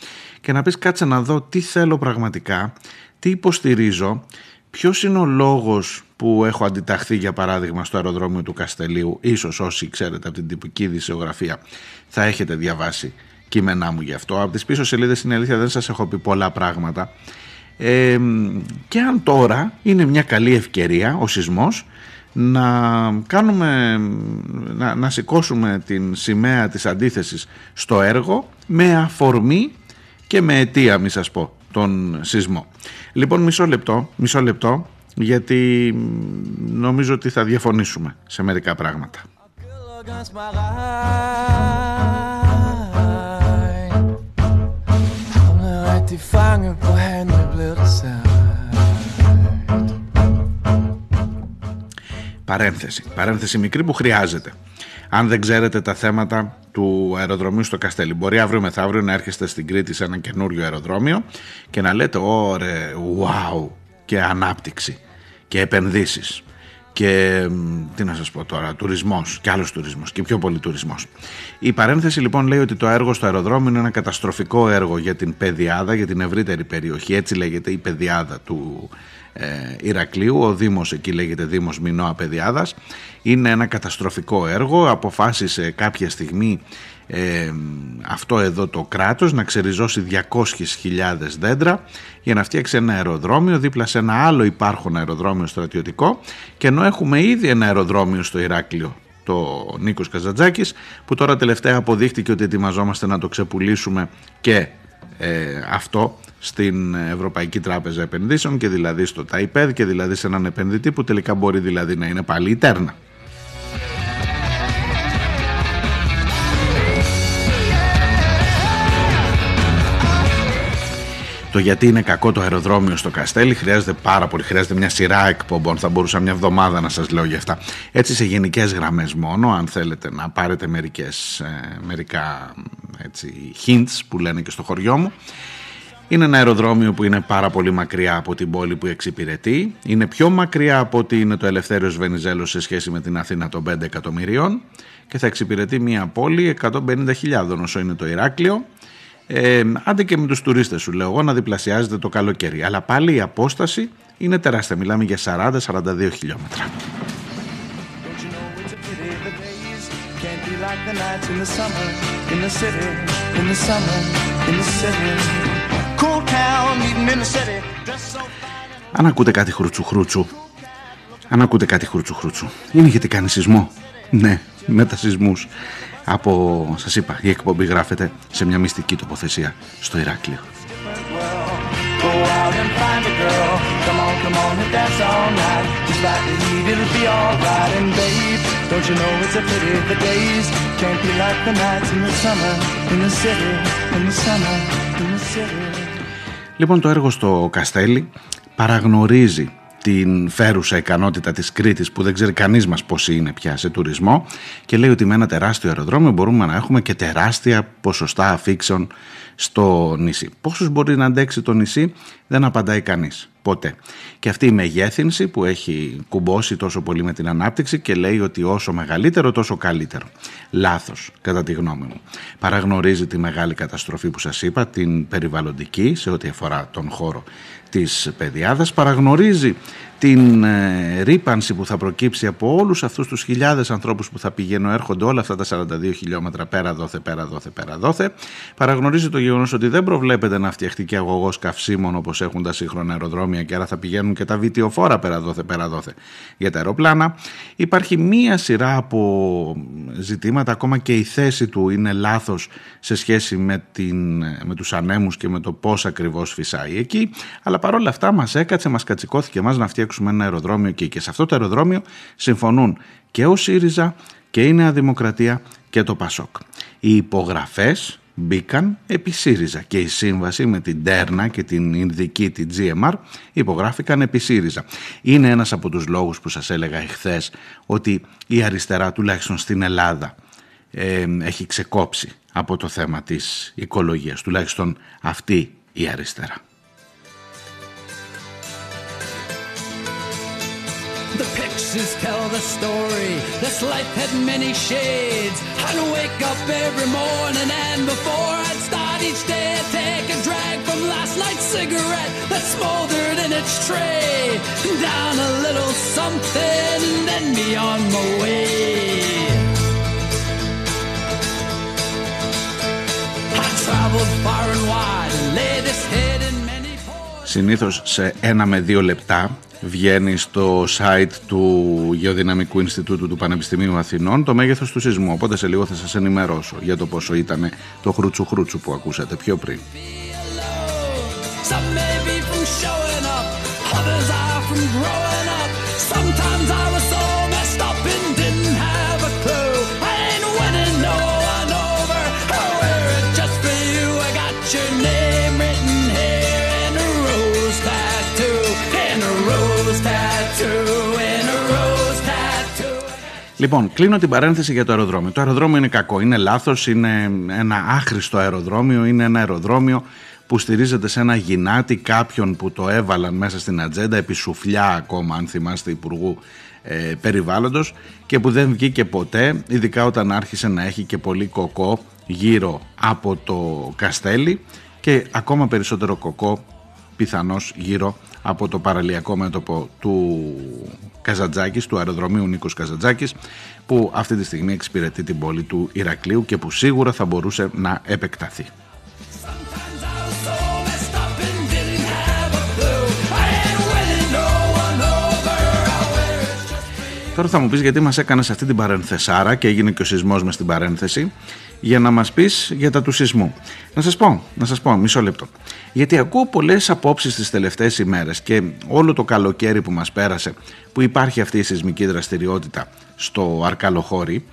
και να πεις κάτσε να δω τι θέλω πραγματικά, τι υποστηρίζω, ποιος είναι ο λόγος που έχω αντιταχθεί, για παράδειγμα, στο αεροδρόμιο του Καστελίου. Ίσως όσοι ξέρετε από την τυπική δισεογραφία θα έχετε διαβάσει κείμενά μου γι' αυτό. Από τις πίσω σελίδες είναι αλήθεια, δεν σας έχω πει πολλά πράγματα. Ε, και αν τώρα είναι μια καλή ευκαιρία ο σεισμός να κάνουμε να, να σηκώσουμε την σημαία της αντίθεσης στο έργο με αφορμή και με αιτία μη σας πω τον σεισμό. Λοιπόν μισό λεπτό, μισό λεπτό γιατί νομίζω ότι θα διαφωνήσουμε σε μερικά πράγματα ganz mal rein. Kom nu rigtig fange på Henry bliver det sagt. Παρένθεση. Παρένθεση μικρή που χρειάζεται. Αν δεν ξέρετε τα θέματα του αεροδρομίου στο Καστέλι, μπορεί αύριο μεθαύριο να έρχεστε στην Κρήτη σε ένα καινούριο αεροδρόμιο και να λέτε «Ωρε, wow» και ανάπτυξη και επενδύσεις και μ, τι να σας πω τώρα, τουρισμός και άλλος τουρισμός και πιο πολύ τουρισμός. Η παρένθεση λοιπόν λέει ότι το έργο στο αεροδρόμιο είναι ένα καταστροφικό έργο για την Πεδιάδα, για την ευρύτερη περιοχή, έτσι λέγεται η Πεδιάδα του ε, Ηρακλείου, ο Δήμος εκεί λέγεται Δήμος Μινώα Πεδιάδας. Είναι ένα καταστροφικό έργο, αποφάσισε κάποια στιγμή ε, αυτό εδώ το κράτος να ξεριζώσει 200.000 δέντρα για να φτιάξει ένα αεροδρόμιο δίπλα σε ένα άλλο υπάρχον αεροδρόμιο στρατιωτικό και ενώ έχουμε ήδη ένα αεροδρόμιο στο Ηράκλειο το Νίκος Καζατζάκης που τώρα τελευταία αποδείχτηκε ότι ετοιμαζόμαστε να το ξεπουλήσουμε και ε, αυτό στην Ευρωπαϊκή Τράπεζα Επενδύσεων και δηλαδή στο ΤΑΙΠΕΔ και δηλαδή σε έναν επενδυτή που τελικά μπορεί δηλαδή να είναι πάλι η Τέρνα. Το γιατί είναι κακό το αεροδρόμιο στο Καστέλι χρειάζεται πάρα πολύ, χρειάζεται μια σειρά εκπομπών, θα μπορούσα μια εβδομάδα να σας λέω για αυτά. Έτσι σε γενικές γραμμές μόνο, αν θέλετε να πάρετε μερικές, ε, μερικά έτσι, hints που λένε και στο χωριό μου. Είναι ένα αεροδρόμιο που είναι πάρα πολύ μακριά από την πόλη που εξυπηρετεί. Είναι πιο μακριά από ότι είναι το Ελευθέριος Βενιζέλος σε σχέση με την Αθήνα των 5 εκατομμυρίων και θα εξυπηρετεί μια πόλη 150.000 όσο είναι το Ηράκλειο. Ε, άντε και με τους τουρίστες σου λέω εγώ να διπλασιάζεται το καλοκαίρι. Αλλά πάλι η απόσταση είναι τεράστια. Μιλάμε για 40-42 χιλιόμετρα. Don't you know it's a pity the days can't be like the nights in the summer; In the city, in the summer, in the city. Cool town, meeting in the city. Dress so Αν ακούτε κάτι χρούτσου χρούτσου, αν ακούτε κάτι χρούτσου χρούτσου, είναι γιατί κάνει σεισμό. Ναι, με τα σεισμούς. Από, σας είπα, η εκπομπή γράφεται σε μια μυστική τοποθεσία στο Ηράκλειο. Λοιπόν, το έργο στο Καστέλι παραγνωρίζει την φέρουσα ικανότητα της Κρήτης που δεν ξέρει κανείς μας πόσοι είναι πια σε τουρισμό και λέει ότι με ένα τεράστιο αεροδρόμιο μπορούμε να έχουμε και τεράστια ποσοστά αφήξεων στο νησί. Πόσους μπορεί να αντέξει το νησί δεν απαντάει κανείς. Ποτέ. Και αυτή η μεγέθυνση που έχει κουμπώσει τόσο πολύ με την ανάπτυξη και λέει ότι όσο μεγαλύτερο τόσο καλύτερο. Λάθος κατά τη γνώμη μου. Παραγνωρίζει τη μεγάλη καταστροφή που σας είπα, την περιβαλλοντική σε ό,τι αφορά τον χώρο της παιδιάδας. Παραγνωρίζει την ε, ρήπανση που θα προκύψει από όλους αυτούς τους χιλιάδες ανθρώπους που θα πηγαίνουν έρχονται όλα αυτά τα 42 χιλιόμετρα πέρα δόθε, πέρα δόθε, πέρα δόθε. Παραγνωρίζει το γεγονός ότι δεν προβλέπεται να φτιαχτεί και αγωγός καυσίμων όπως έχουν τα σύγχρονα αεροδρόμια και άρα θα πηγαίνουν και τα βιτιοφόρα πέρα δόθε, πέρα δόθε για τα αεροπλάνα. Υπάρχει μία σειρά από ζητήματα, ακόμα και η θέση του είναι λάθος σε σχέση με, την, με τους ανέμους και με το πώς ακριβώς φυσάει εκεί, αλλά παρόλα αυτά μας έκατσε, μας κατσικώθηκε μας να φτιάξουμε ένα αεροδρόμιο εκεί και σε αυτό το αεροδρόμιο συμφωνούν και ο ΣΥΡΙΖΑ και η Νέα Δημοκρατία και το ΠΑΣΟΚ. Οι υπογραφές μπήκαν επί ΣΥΡΙΖΑ και η σύμβαση με την Τέρνα και την Ινδική, την GMR, υπογράφηκαν επί ΣΥΡΙΖΑ. Είναι ένας από τους λόγους που σας έλεγα εχθές ότι η αριστερά τουλάχιστον στην Ελλάδα ε, έχει ξεκόψει από το θέμα της οικολογίας, τουλάχιστον αυτή η αριστερά. The tell the story. This life had many shades. I'd wake up every morning and before I'd start each day, I'd take a drag from last night's cigarette that smoldered in its tray. Down a little something, then be on my way. I traveled far and wide and laid this head. Συνήθως σε ένα με δύο λεπτά βγαίνει στο site του Γεωδυναμικού Ινστιτούτου του Πανεπιστημίου Αθηνών το μέγεθος του σεισμού. Οπότε σε λίγο θα σας ενημερώσω για το πόσο ήταν το χρούτσου χρούτσου που ακούσατε πιο πριν. Some may be from showing up, others are from growing up. Sometimes I Λοιπόν, κλείνω την παρένθεση για το αεροδρόμιο. Το αεροδρόμιο είναι κακό, είναι λάθος, είναι ένα άχρηστο αεροδρόμιο, είναι ένα αεροδρόμιο που στηρίζεται σε ένα γυνάτι κάποιον που το έβαλαν μέσα στην ατζέντα, επί σουφλιά ακόμα, αν θυμάστε, Υπουργού ε, Περιβάλλοντος και που δεν βγήκε ποτέ, ειδικά όταν άρχισε να έχει και πολύ κοκό γύρω από το Καστέλι και ακόμα περισσότερο κοκό πιθανώς γύρω από το παραλιακό μέτωπο του Καζαντζάκης, του αεροδρομίου Νίκος Καζαντζάκης, που αυτή τη στιγμή εξυπηρετεί την πόλη του Ηρακλείου και που σίγουρα θα μπορούσε να επεκταθεί. Sometimes I was so messed up and didn't have a clue. I ain't winning no one over. I wear it just Τώρα θα μου πεις γιατί μας έκανες αυτή την παρένθεσάρα και έγινε και ο σεισμός μες στην παρένθεση για να μας πεις για τα του σεισμού. Να σας πω, να σας πω, μισό λεπτό. Γιατί ακούω πολλές απόψεις τις τελευταίες ημέρες και όλο το καλοκαίρι που μας πέρασε που υπάρχει αυτή η σεισμική δραστηριότητα στο Αρκαλοχώρι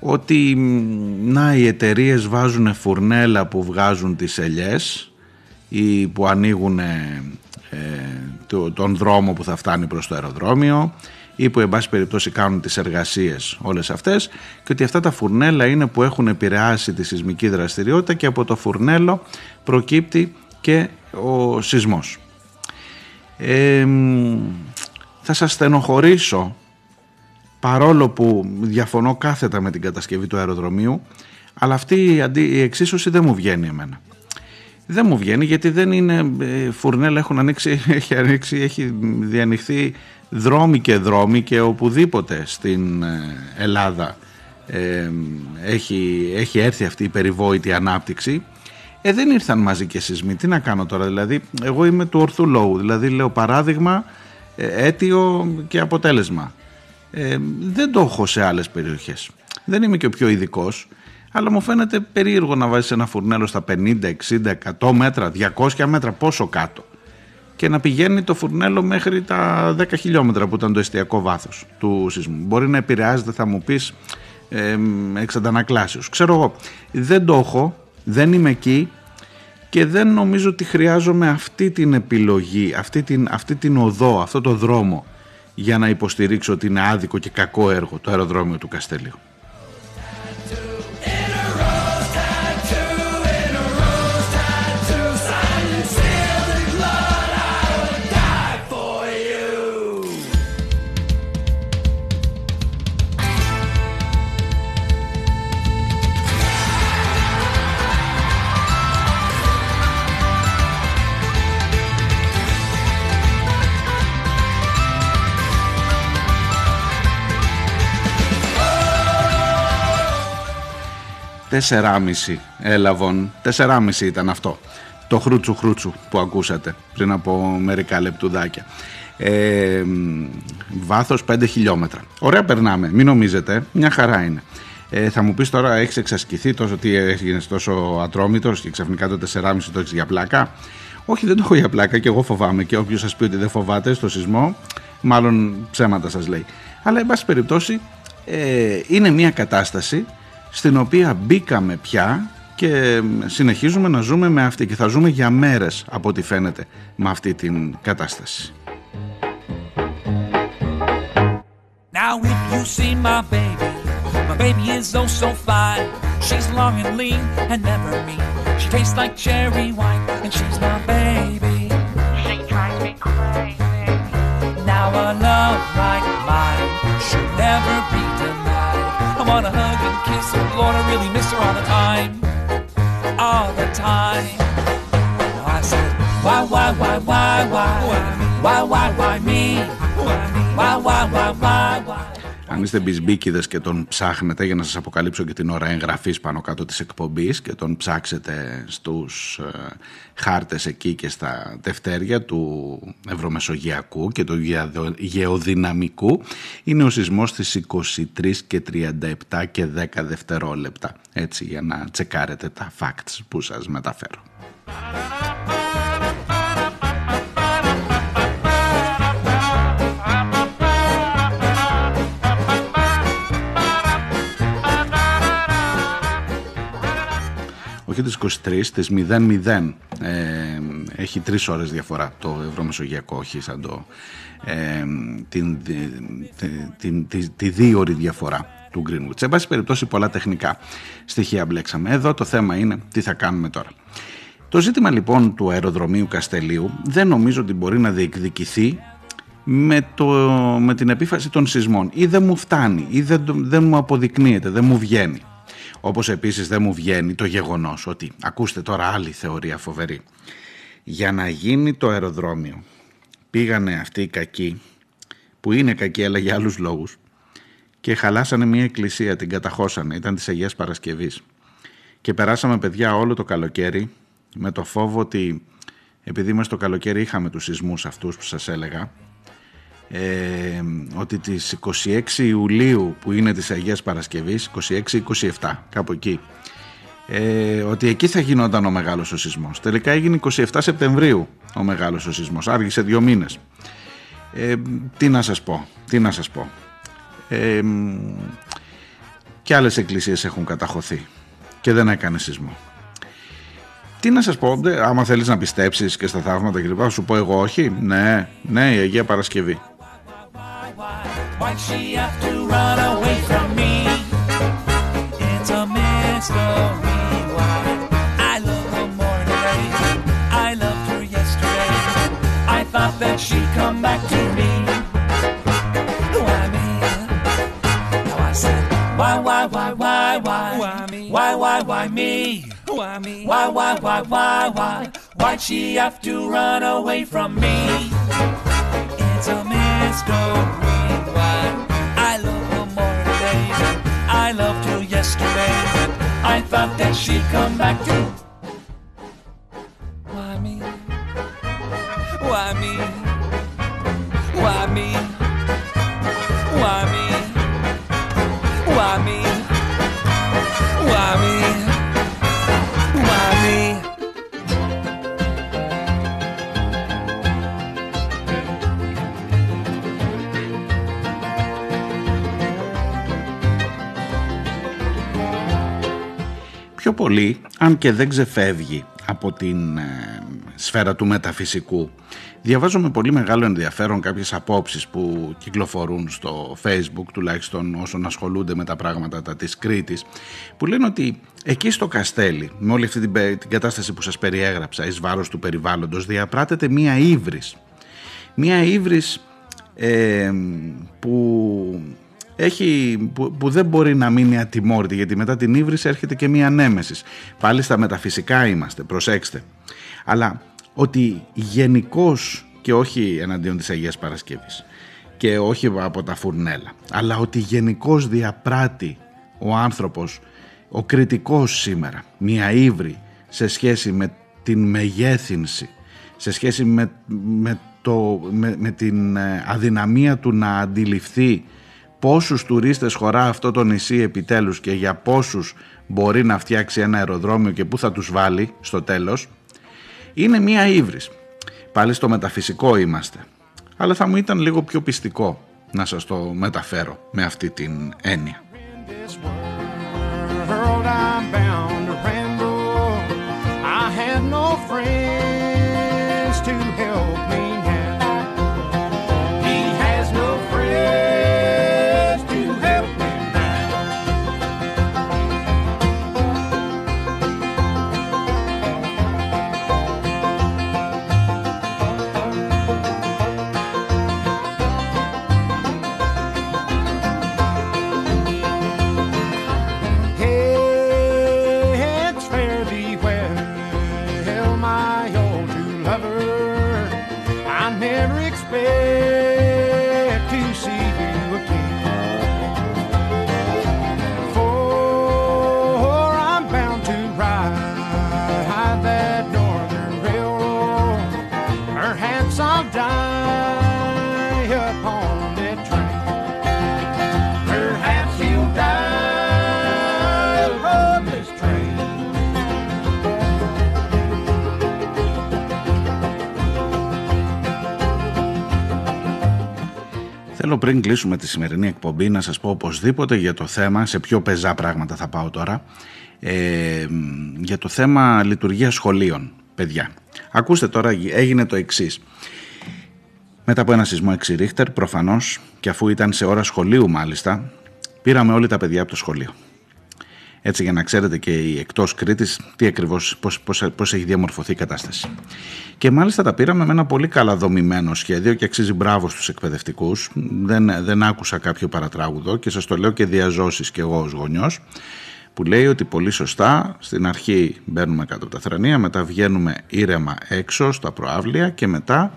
ότι μ, να οι εταιρείες βάζουν φουρνέλα που βγάζουν τις ελιές ή που ανοίγουν ε, ε, το- τον δρόμο που θα φτάνει προς το αεροδρόμιο ή που εν πάση περιπτώσει κάνουν τις εργασίες όλες αυτές και ότι αυτά τα φουρνέλα είναι που έχουν επηρεάσει τη σεισμική δραστηριότητα και από το φουρνέλο προκύπτει και ο σεισμός. Ε, μ, θα σας στενοχωρήσω παρόλο που διαφωνώ κάθετα με την κατασκευή του αεροδρομίου αλλά αυτή η, αντι- η εξίσωση δεν μου βγαίνει εμένα. Δεν μου βγαίνει γιατί δεν είναι ε, φουρνέλα έχουν ανοίξει, έχει ανοίξει, έχει διανοιχθεί δρόμοι και δρόμοι και οπουδήποτε στην ε, Ελλάδα ε, έχει, έχει έρθει αυτή η περιβόητη ανάπτυξη ε, δεν ήρθαν μαζί και σεισμοί. Τι να κάνω τώρα, δηλαδή, εγώ είμαι του ορθού λόγου. Δηλαδή, λέω παράδειγμα, ε, αίτιο και αποτέλεσμα. Ε, δεν το έχω σε άλλες περιοχές. Δεν είμαι και ο πιο ειδικός, αλλά μου φαίνεται περίεργο να βάζεις ένα φουρνέλο στα 50, 60, 100 μέτρα, 200 μέτρα, πόσο κάτω. Και να πηγαίνει το φουρνέλο μέχρι τα 10 χιλιόμετρα που ήταν το εστιακό βάθος του σεισμού. Μπορεί να επηρεάζεται, θα μου πεις, ε, εξ αντανακλάσεως. Ξέρω εγώ, δεν το έχω, δεν είμαι εκεί και δεν νομίζω ότι χρειάζομαι αυτή την επιλογή, αυτή την, αυτή την οδό, αυτό το δρόμο για να υποστηρίξω ότι είναι άδικο και κακό έργο το αεροδρόμιο του Καστελίου. Τεσσεράμιση έλαβον, τεσσεράμιση ήταν αυτό. Το χρούτσου χρούτσου που ακούσατε πριν από μερικά λεπτουδάκια. Ε, μ, βάθος 5 χιλιόμετρα. Ωραία περνάμε, μην νομίζετε, μια χαρά είναι. Ε, θα μου πεις τώρα έχεις εξασκηθεί τόσο τι έγινες τόσο ατρόμητος και ξαφνικά το 4,5 το έχεις για πλάκα; Όχι δεν το έχω για πλάκα και εγώ φοβάμαι και όποιος σας πει ότι δεν φοβάται στο σεισμό μάλλον ψέματα σας λέει. Αλλά εν πάση περιπτώσει ε, είναι μια κατάσταση στην οποία μπήκαμε πια και συνεχίζουμε να ζούμε με αυτή και θα ζούμε για μέρες από ό,τι φαίνεται με αυτή την κατάσταση. Now if you see my baby, my baby is oh so fine. She's long and lean and never mean. She tastes like cherry wine, and she's my baby. She drives me crazy. Now a love like mine should never be denied. I wanna hug and kiss her, Lord, I really miss her all the time, all the time. I said, why, why, why, why, why, why, why, why me? Why, why, why, why, why? Αν είστε μπισμπίκιδες και τον ψάχνετε για να σας αποκαλύψω και την ώρα εγγραφής πάνω κάτω της εκπομπής και τον ψάξετε στους ε, χάρτες εκεί και στα τευτέρια του Ευρωμεσογειακού και του γεαδο- γεωδυναμικού είναι ο σεισμός στις 23 και 37 και 10 δευτερόλεπτα έτσι για να τσεκάρετε τα facts που σας μεταφέρω. Όχι τις 23, τις 00. Ε, έχει τρεις ώρες διαφορά το Ευρωμεσογειακό, όχι σαν το, ε, την, την, την, τη, τη δίωρη διαφορά του Greenwich. Σε πάση περιπτώσει πολλά τεχνικά στοιχεία μπλέξαμε. Εδώ το θέμα είναι τι θα κάνουμε τώρα. Το ζήτημα λοιπόν του αεροδρομίου Καστελίου δεν νομίζω ότι μπορεί να διεκδικηθεί με, το, με την επίφαση των σεισμών ή δεν μου φτάνει ή δεν, το- δεν μου αποδεικνύεται, δεν μου βγαίνει. Όπως επίσης δεν μου βγαίνει το γεγονός ότι, ακούστε τώρα άλλη θεωρία φοβερή, για να γίνει το αεροδρόμιο πήγανε αυτοί οι κακοί, που είναι κακοί αλλά για άλλους λόγους, και χαλάσανε μια εκκλησία, την καταχώσανε, ήταν της Αγίας Παρασκευής. Και περάσαμε παιδιά όλο το καλοκαίρι με το φόβο ότι επειδή μας το καλοκαίρι είχαμε τους σεισμούς αυτούς που σας έλεγα ε, ότι τις 26 Ιουλίου που είναι της Αγίας Παρασκευής 26-27 κάπου εκεί ε, ότι εκεί θα γινόταν ο μεγάλος ο σεισμός τελικά έγινε 27 Σεπτεμβρίου ο μεγάλος ο σεισμός άργησε δύο μήνες ε, τι να σας πω τι να σας πω ε, και άλλες εκκλησίες έχουν καταχωθεί και δεν έκανε σεισμό Τι να σας πω, δε- άμα θέλεις να πιστέψεις και στα θαύματα κλπ. θα Σου πω εγώ όχι. Ναι, ναι, η Αγία Παρασκευή. Why'd she have to run away from me? It's a mystery why I love her more today. I loved her yesterday. I thought that she'd come back to me. Why me? Now I said, why, why, why, why, why? Why me? Why, why, why me? Why me? Why, why, why, why, why? Why'd she have to run away from me? It's a mystery I love her more today. I loved her yesterday. I thought that she'd come back to. Why me? Why me? Why me? Αν και δεν ξεφεύγει από την ε, σφαίρα του μεταφυσικού. Διαβάζω με πολύ μεγάλο ενδιαφέρον κάποιες απόψεις που κυκλοφορούν στο facebook, τουλάχιστον όσων ασχολούνται με τα πράγματα τα της Κρήτης, που λένε ότι εκεί στο Καστέλι, με όλη αυτή την, πε- την κατάσταση που σας περιέγραψα, εις βάρος του περιβάλλοντος, διαπράτεται μία ύβρις. Μία ύβρις ε, που, έχει, που, που δεν μπορεί να μείνει ατιμόρυτη γιατί μετά την ύβριση έρχεται και μία νέμεσης. Πάλι στα μεταφυσικά είμαστε, προσέξτε. Αλλά ότι γενικώς και όχι εναντίον της Αγίας Παρασκευής και όχι από τα φουρνέλα αλλά ότι γενικώς διαπράττει ο άνθρωπος ο κριτικός σήμερα μία ύβρη σε σχέση με την μεγέθυνση σε σχέση με, με, το, με, με την ε, αδυναμία του να αντιληφθεί πόσους τουρίστες χωρά αυτό το νησί επιτέλους και για πόσους μπορεί να φτιάξει ένα αεροδρόμιο και πού θα τους βάλει στο τέλος είναι μία ύβρις. Πάλι στο μεταφυσικό είμαστε. Αλλά θα μου ήταν λίγο πιο πιστικό να σας το μεταφέρω με αυτή την έννοια. this world I'm bound to ramble. I had no friends to help πριν κλείσουμε τη σημερινή εκπομπή να σας πω οπωσδήποτε για το θέμα, σε πιο πεζά πράγματα θα πάω τώρα, ε, για το θέμα λειτουργία σχολείων, παιδιά. Ακούστε τώρα, έγινε το εξής. Μετά από ένα σεισμό 6 ρίχτερ, προφανώς, και αφού ήταν σε ώρα σχολείου μάλιστα, πήραμε όλοι τα παιδιά από το σχολείο. Έτσι για να ξέρετε και οι εκτός Κρήτης τι ακριβώς, πώς, πώς, πώς έχει διαμορφωθεί η κατάσταση. Και μάλιστα τα πήραμε με ένα πολύ καλά δομημένο σχέδιο και αξίζει μπράβο στους εκπαιδευτικούς. Δεν, δεν άκουσα κάποιο παρατράγουδο και σας το λέω και διαζώσεις και εγώ ως γονιός που λέει ότι πολύ σωστά στην αρχή μπαίνουμε κάτω από τα θρανία, μετά βγαίνουμε ήρεμα έξω στα προάβλια και μετά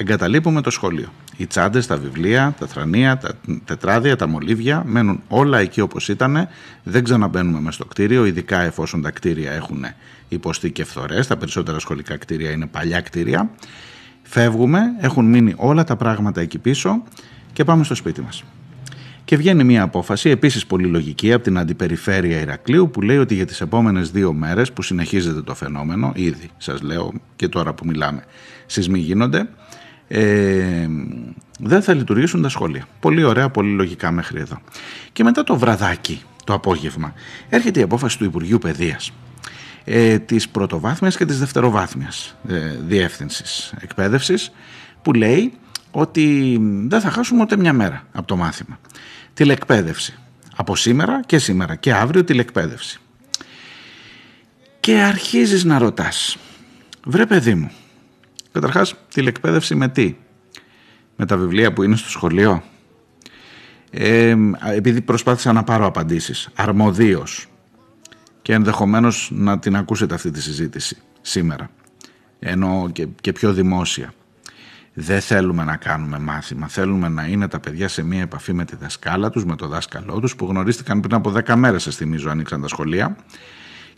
εγκαταλείπουμε το σχολείο. Οι τσάντες, τα βιβλία, τα θρανία, τα τετράδια, τα μολύβια μένουν όλα εκεί όπως ήταν. Δεν ξαναμπαίνουμε μέσα στο κτίριο, ειδικά εφόσον τα κτίρια έχουν υποστεί και φθορές. Τα περισσότερα σχολικά κτίρια είναι παλιά κτίρια. Φεύγουμε, έχουν μείνει όλα τα πράγματα εκεί πίσω και πάμε στο σπίτι μας. Και βγαίνει μια απόφαση, επίσης πολύ λογική, από την Αντιπεριφέρεια Ηρακλείου, που λέει ότι για τις επόμενες δύο μέρες που συνεχίζεται το φαινόμενο, ήδη σας λέω και τώρα που μιλάμε, σεισμοί γίνονται, ε, δεν θα λειτουργήσουν τα σχόλια. Πολύ ωραία, πολύ λογικά μέχρι εδώ. Και μετά το βραδάκι, το απόγευμα, έρχεται η απόφαση του Υπουργείου Παιδείας. ε, της πρωτοβάθμιας και της δευτεροβάθμιας ε, διεύθυνσης εκπαίδευσης που λέει ότι δεν θα χάσουμε ούτε μια μέρα από το μάθημα. Τηλεκπαίδευση. Από σήμερα και σήμερα και αύριο τηλεκπαίδευση. Και αρχίζεις να ρωτάς. Βρε παιδί μου. Καταρχάς τηλεκπαίδευση με τι; Με τα βιβλία που είναι στο σχολείο; Ε, επειδή προσπάθησα να πάρω απαντήσεις. Αρμοδίως. Και ενδεχομένως να την ακούσετε αυτή τη συζήτηση σήμερα. Ενώ και, και πιο δημόσια. Δεν θέλουμε να κάνουμε μάθημα. Θέλουμε να είναι τα παιδιά σε μία επαφή με τη δασκάλα τους, με το δάσκαλό τους που γνωρίστηκαν πριν από 10 μέρες, σας θυμίζω, ανοίξαν τα σχολεία.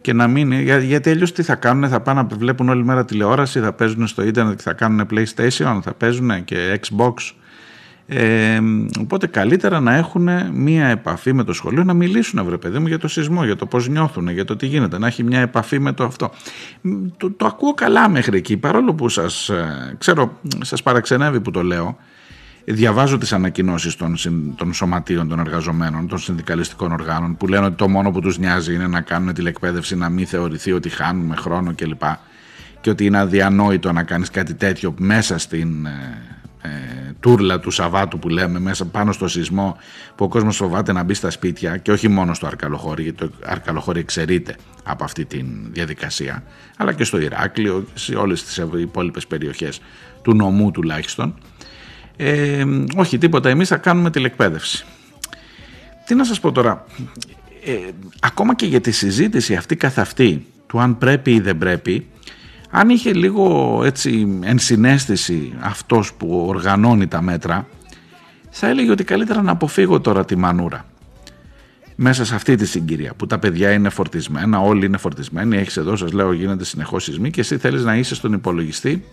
Και να μην, για, γιατί αλλιώς τι θα κάνουν, θα πάνε να βλέπουν όλη μέρα τηλεόραση, θα παίζουν στο ίντερνετ και θα κάνουν PlayStation, θα παίζουν και Xbox. Ε, οπότε καλύτερα να έχουν μία επαφή με το σχολείο, να μιλήσουν βρε παιδί μου για το σεισμό, για το πώς νιώθουν, για το τι γίνεται, να έχει μια επαφή με το αυτό. Μ, Το, το ακούω καλά μέχρι εκεί, παρόλο που σας, ε, ξέρω, σας παραξενεύει που το λέω, διαβάζω τις ανακοινώσεις των, συν- των σωματείων των εργαζομένων, των συνδικαλιστικών οργάνων που λένε ότι το μόνο που τους νοιάζει είναι να κάνουν τηλεκπαίδευση, να μην θεωρηθεί ότι χάνουμε χρόνο κλπ. Και ότι είναι αδιανόητο να κάνεις κάτι τέτοιο μέσα στην ε, ε, τούρλα του Σαββάτου που λέμε μέσα πάνω στο σεισμό που ο κόσμος φοβάται να μπει στα σπίτια και όχι μόνο στο Αρκαλοχώρι γιατί το Αρκαλοχώρι εξαιρείται από αυτή τη διαδικασία αλλά και στο Ηράκλειο και σε όλες τις υπόλοιπες περιοχές του νομού τουλάχιστον ε, όχι τίποτα εμείς θα κάνουμε τηλεκπαίδευση τι να σας πω τώρα; Ε, ακόμα και για τη συζήτηση αυτή καθ' αυτή του αν πρέπει ή δεν πρέπει αν είχε λίγο έτσι ενσυναίσθηση αυτός που οργανώνει τα μέτρα θα έλεγε ότι καλύτερα να αποφύγω τώρα τη μανούρα μέσα σε αυτή τη συγκυρία που τα παιδιά είναι φορτισμένα, όλοι είναι φορτισμένοι, έχεις εδώ σας λέω γίνεται συνεχώς σεισμοί και εσύ θέλεις να είσαι στον υπολογιστή.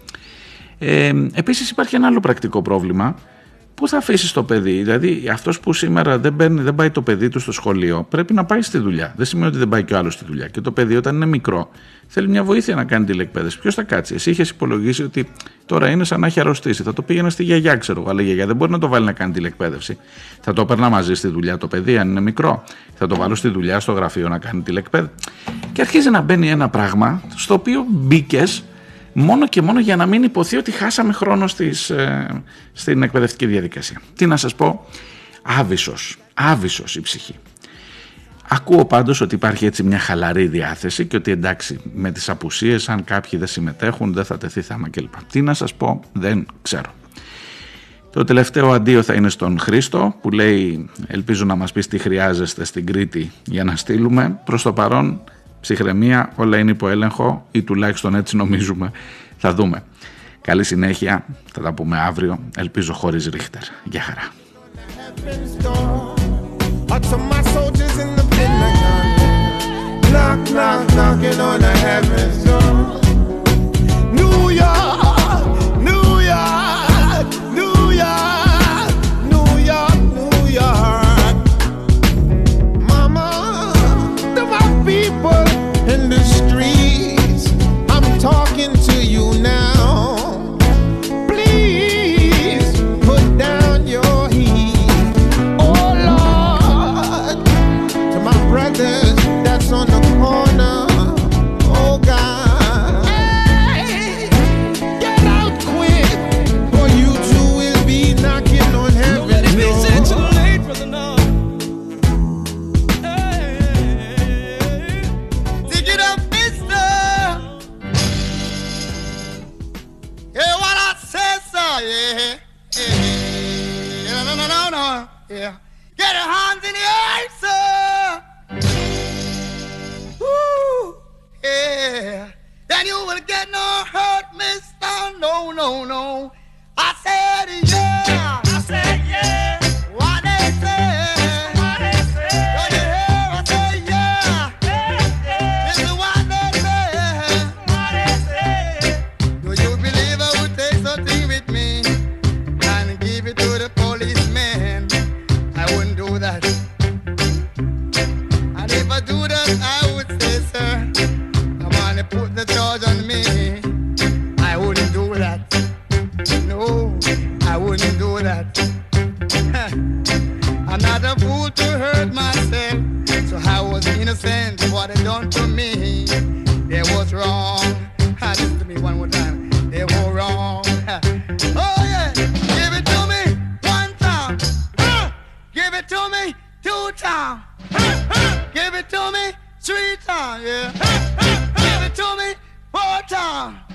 Ε, επίσης υπάρχει ένα άλλο πρακτικό πρόβλημα Πού θα αφήσεις το παιδί, Δηλαδή, αυτός που σήμερα δεν, παίρνει, δεν πάει το παιδί του στο σχολείο, πρέπει να πάει στη δουλειά. Δεν σημαίνει ότι δεν πάει και ο άλλος στη δουλειά. Και το παιδί, όταν είναι μικρό, θέλει μια βοήθεια να κάνει τηλεκπαίδευση. Ποιος θα κάτσει; Εσύ είχες υπολογίσει ότι τώρα είναι σαν να έχει αρρωστήσει. Θα το πήγαινε στη γιαγιά, ξέρω εγώ. Αλλά η γιαγιά δεν μπορεί να το βάλει να κάνει τηλεκπαίδευση. Θα το έπαιρνα μαζί στη δουλειά το παιδί, αν είναι μικρό. Θα το βάλω στη δουλειά, στο γραφείο να κάνει τηλεκπαίδευση. Και αρχίζει να μπαίνει ένα πράγμα στο οποίο μπήκες μόνο και μόνο για να μην υποθεί ότι χάσαμε χρόνο στις, ε, στην εκπαιδευτική διαδικασία. Τι να σας πω, άβυσος, άβυσος η ψυχή. Ακούω πάντως ότι υπάρχει έτσι μια χαλαρή διάθεση και ότι εντάξει με τις απουσίες αν κάποιοι δεν συμμετέχουν δεν θα τεθεί θέμα κλπ. Τι να σας πω δεν ξέρω. Το τελευταίο αντίο θα είναι στον Χρήστο που λέει ελπίζω να μας πεις τι χρειάζεστε στην Κρήτη για να στείλουμε. Προς το παρόν ψυχραιμία όλα είναι υπό έλεγχο ή τουλάχιστον έτσι νομίζουμε. Θα δούμε. Καλή συνέχεια, θα τα πούμε αύριο, ελπίζω χωρίς ρίχτερ. Γεια χαρά. heaven's door. Or to my soldiers in the Pentagon. Knock, knock, knocking on the heaven's door. Two. Give it to me three times. Yeah. Give it to me four times.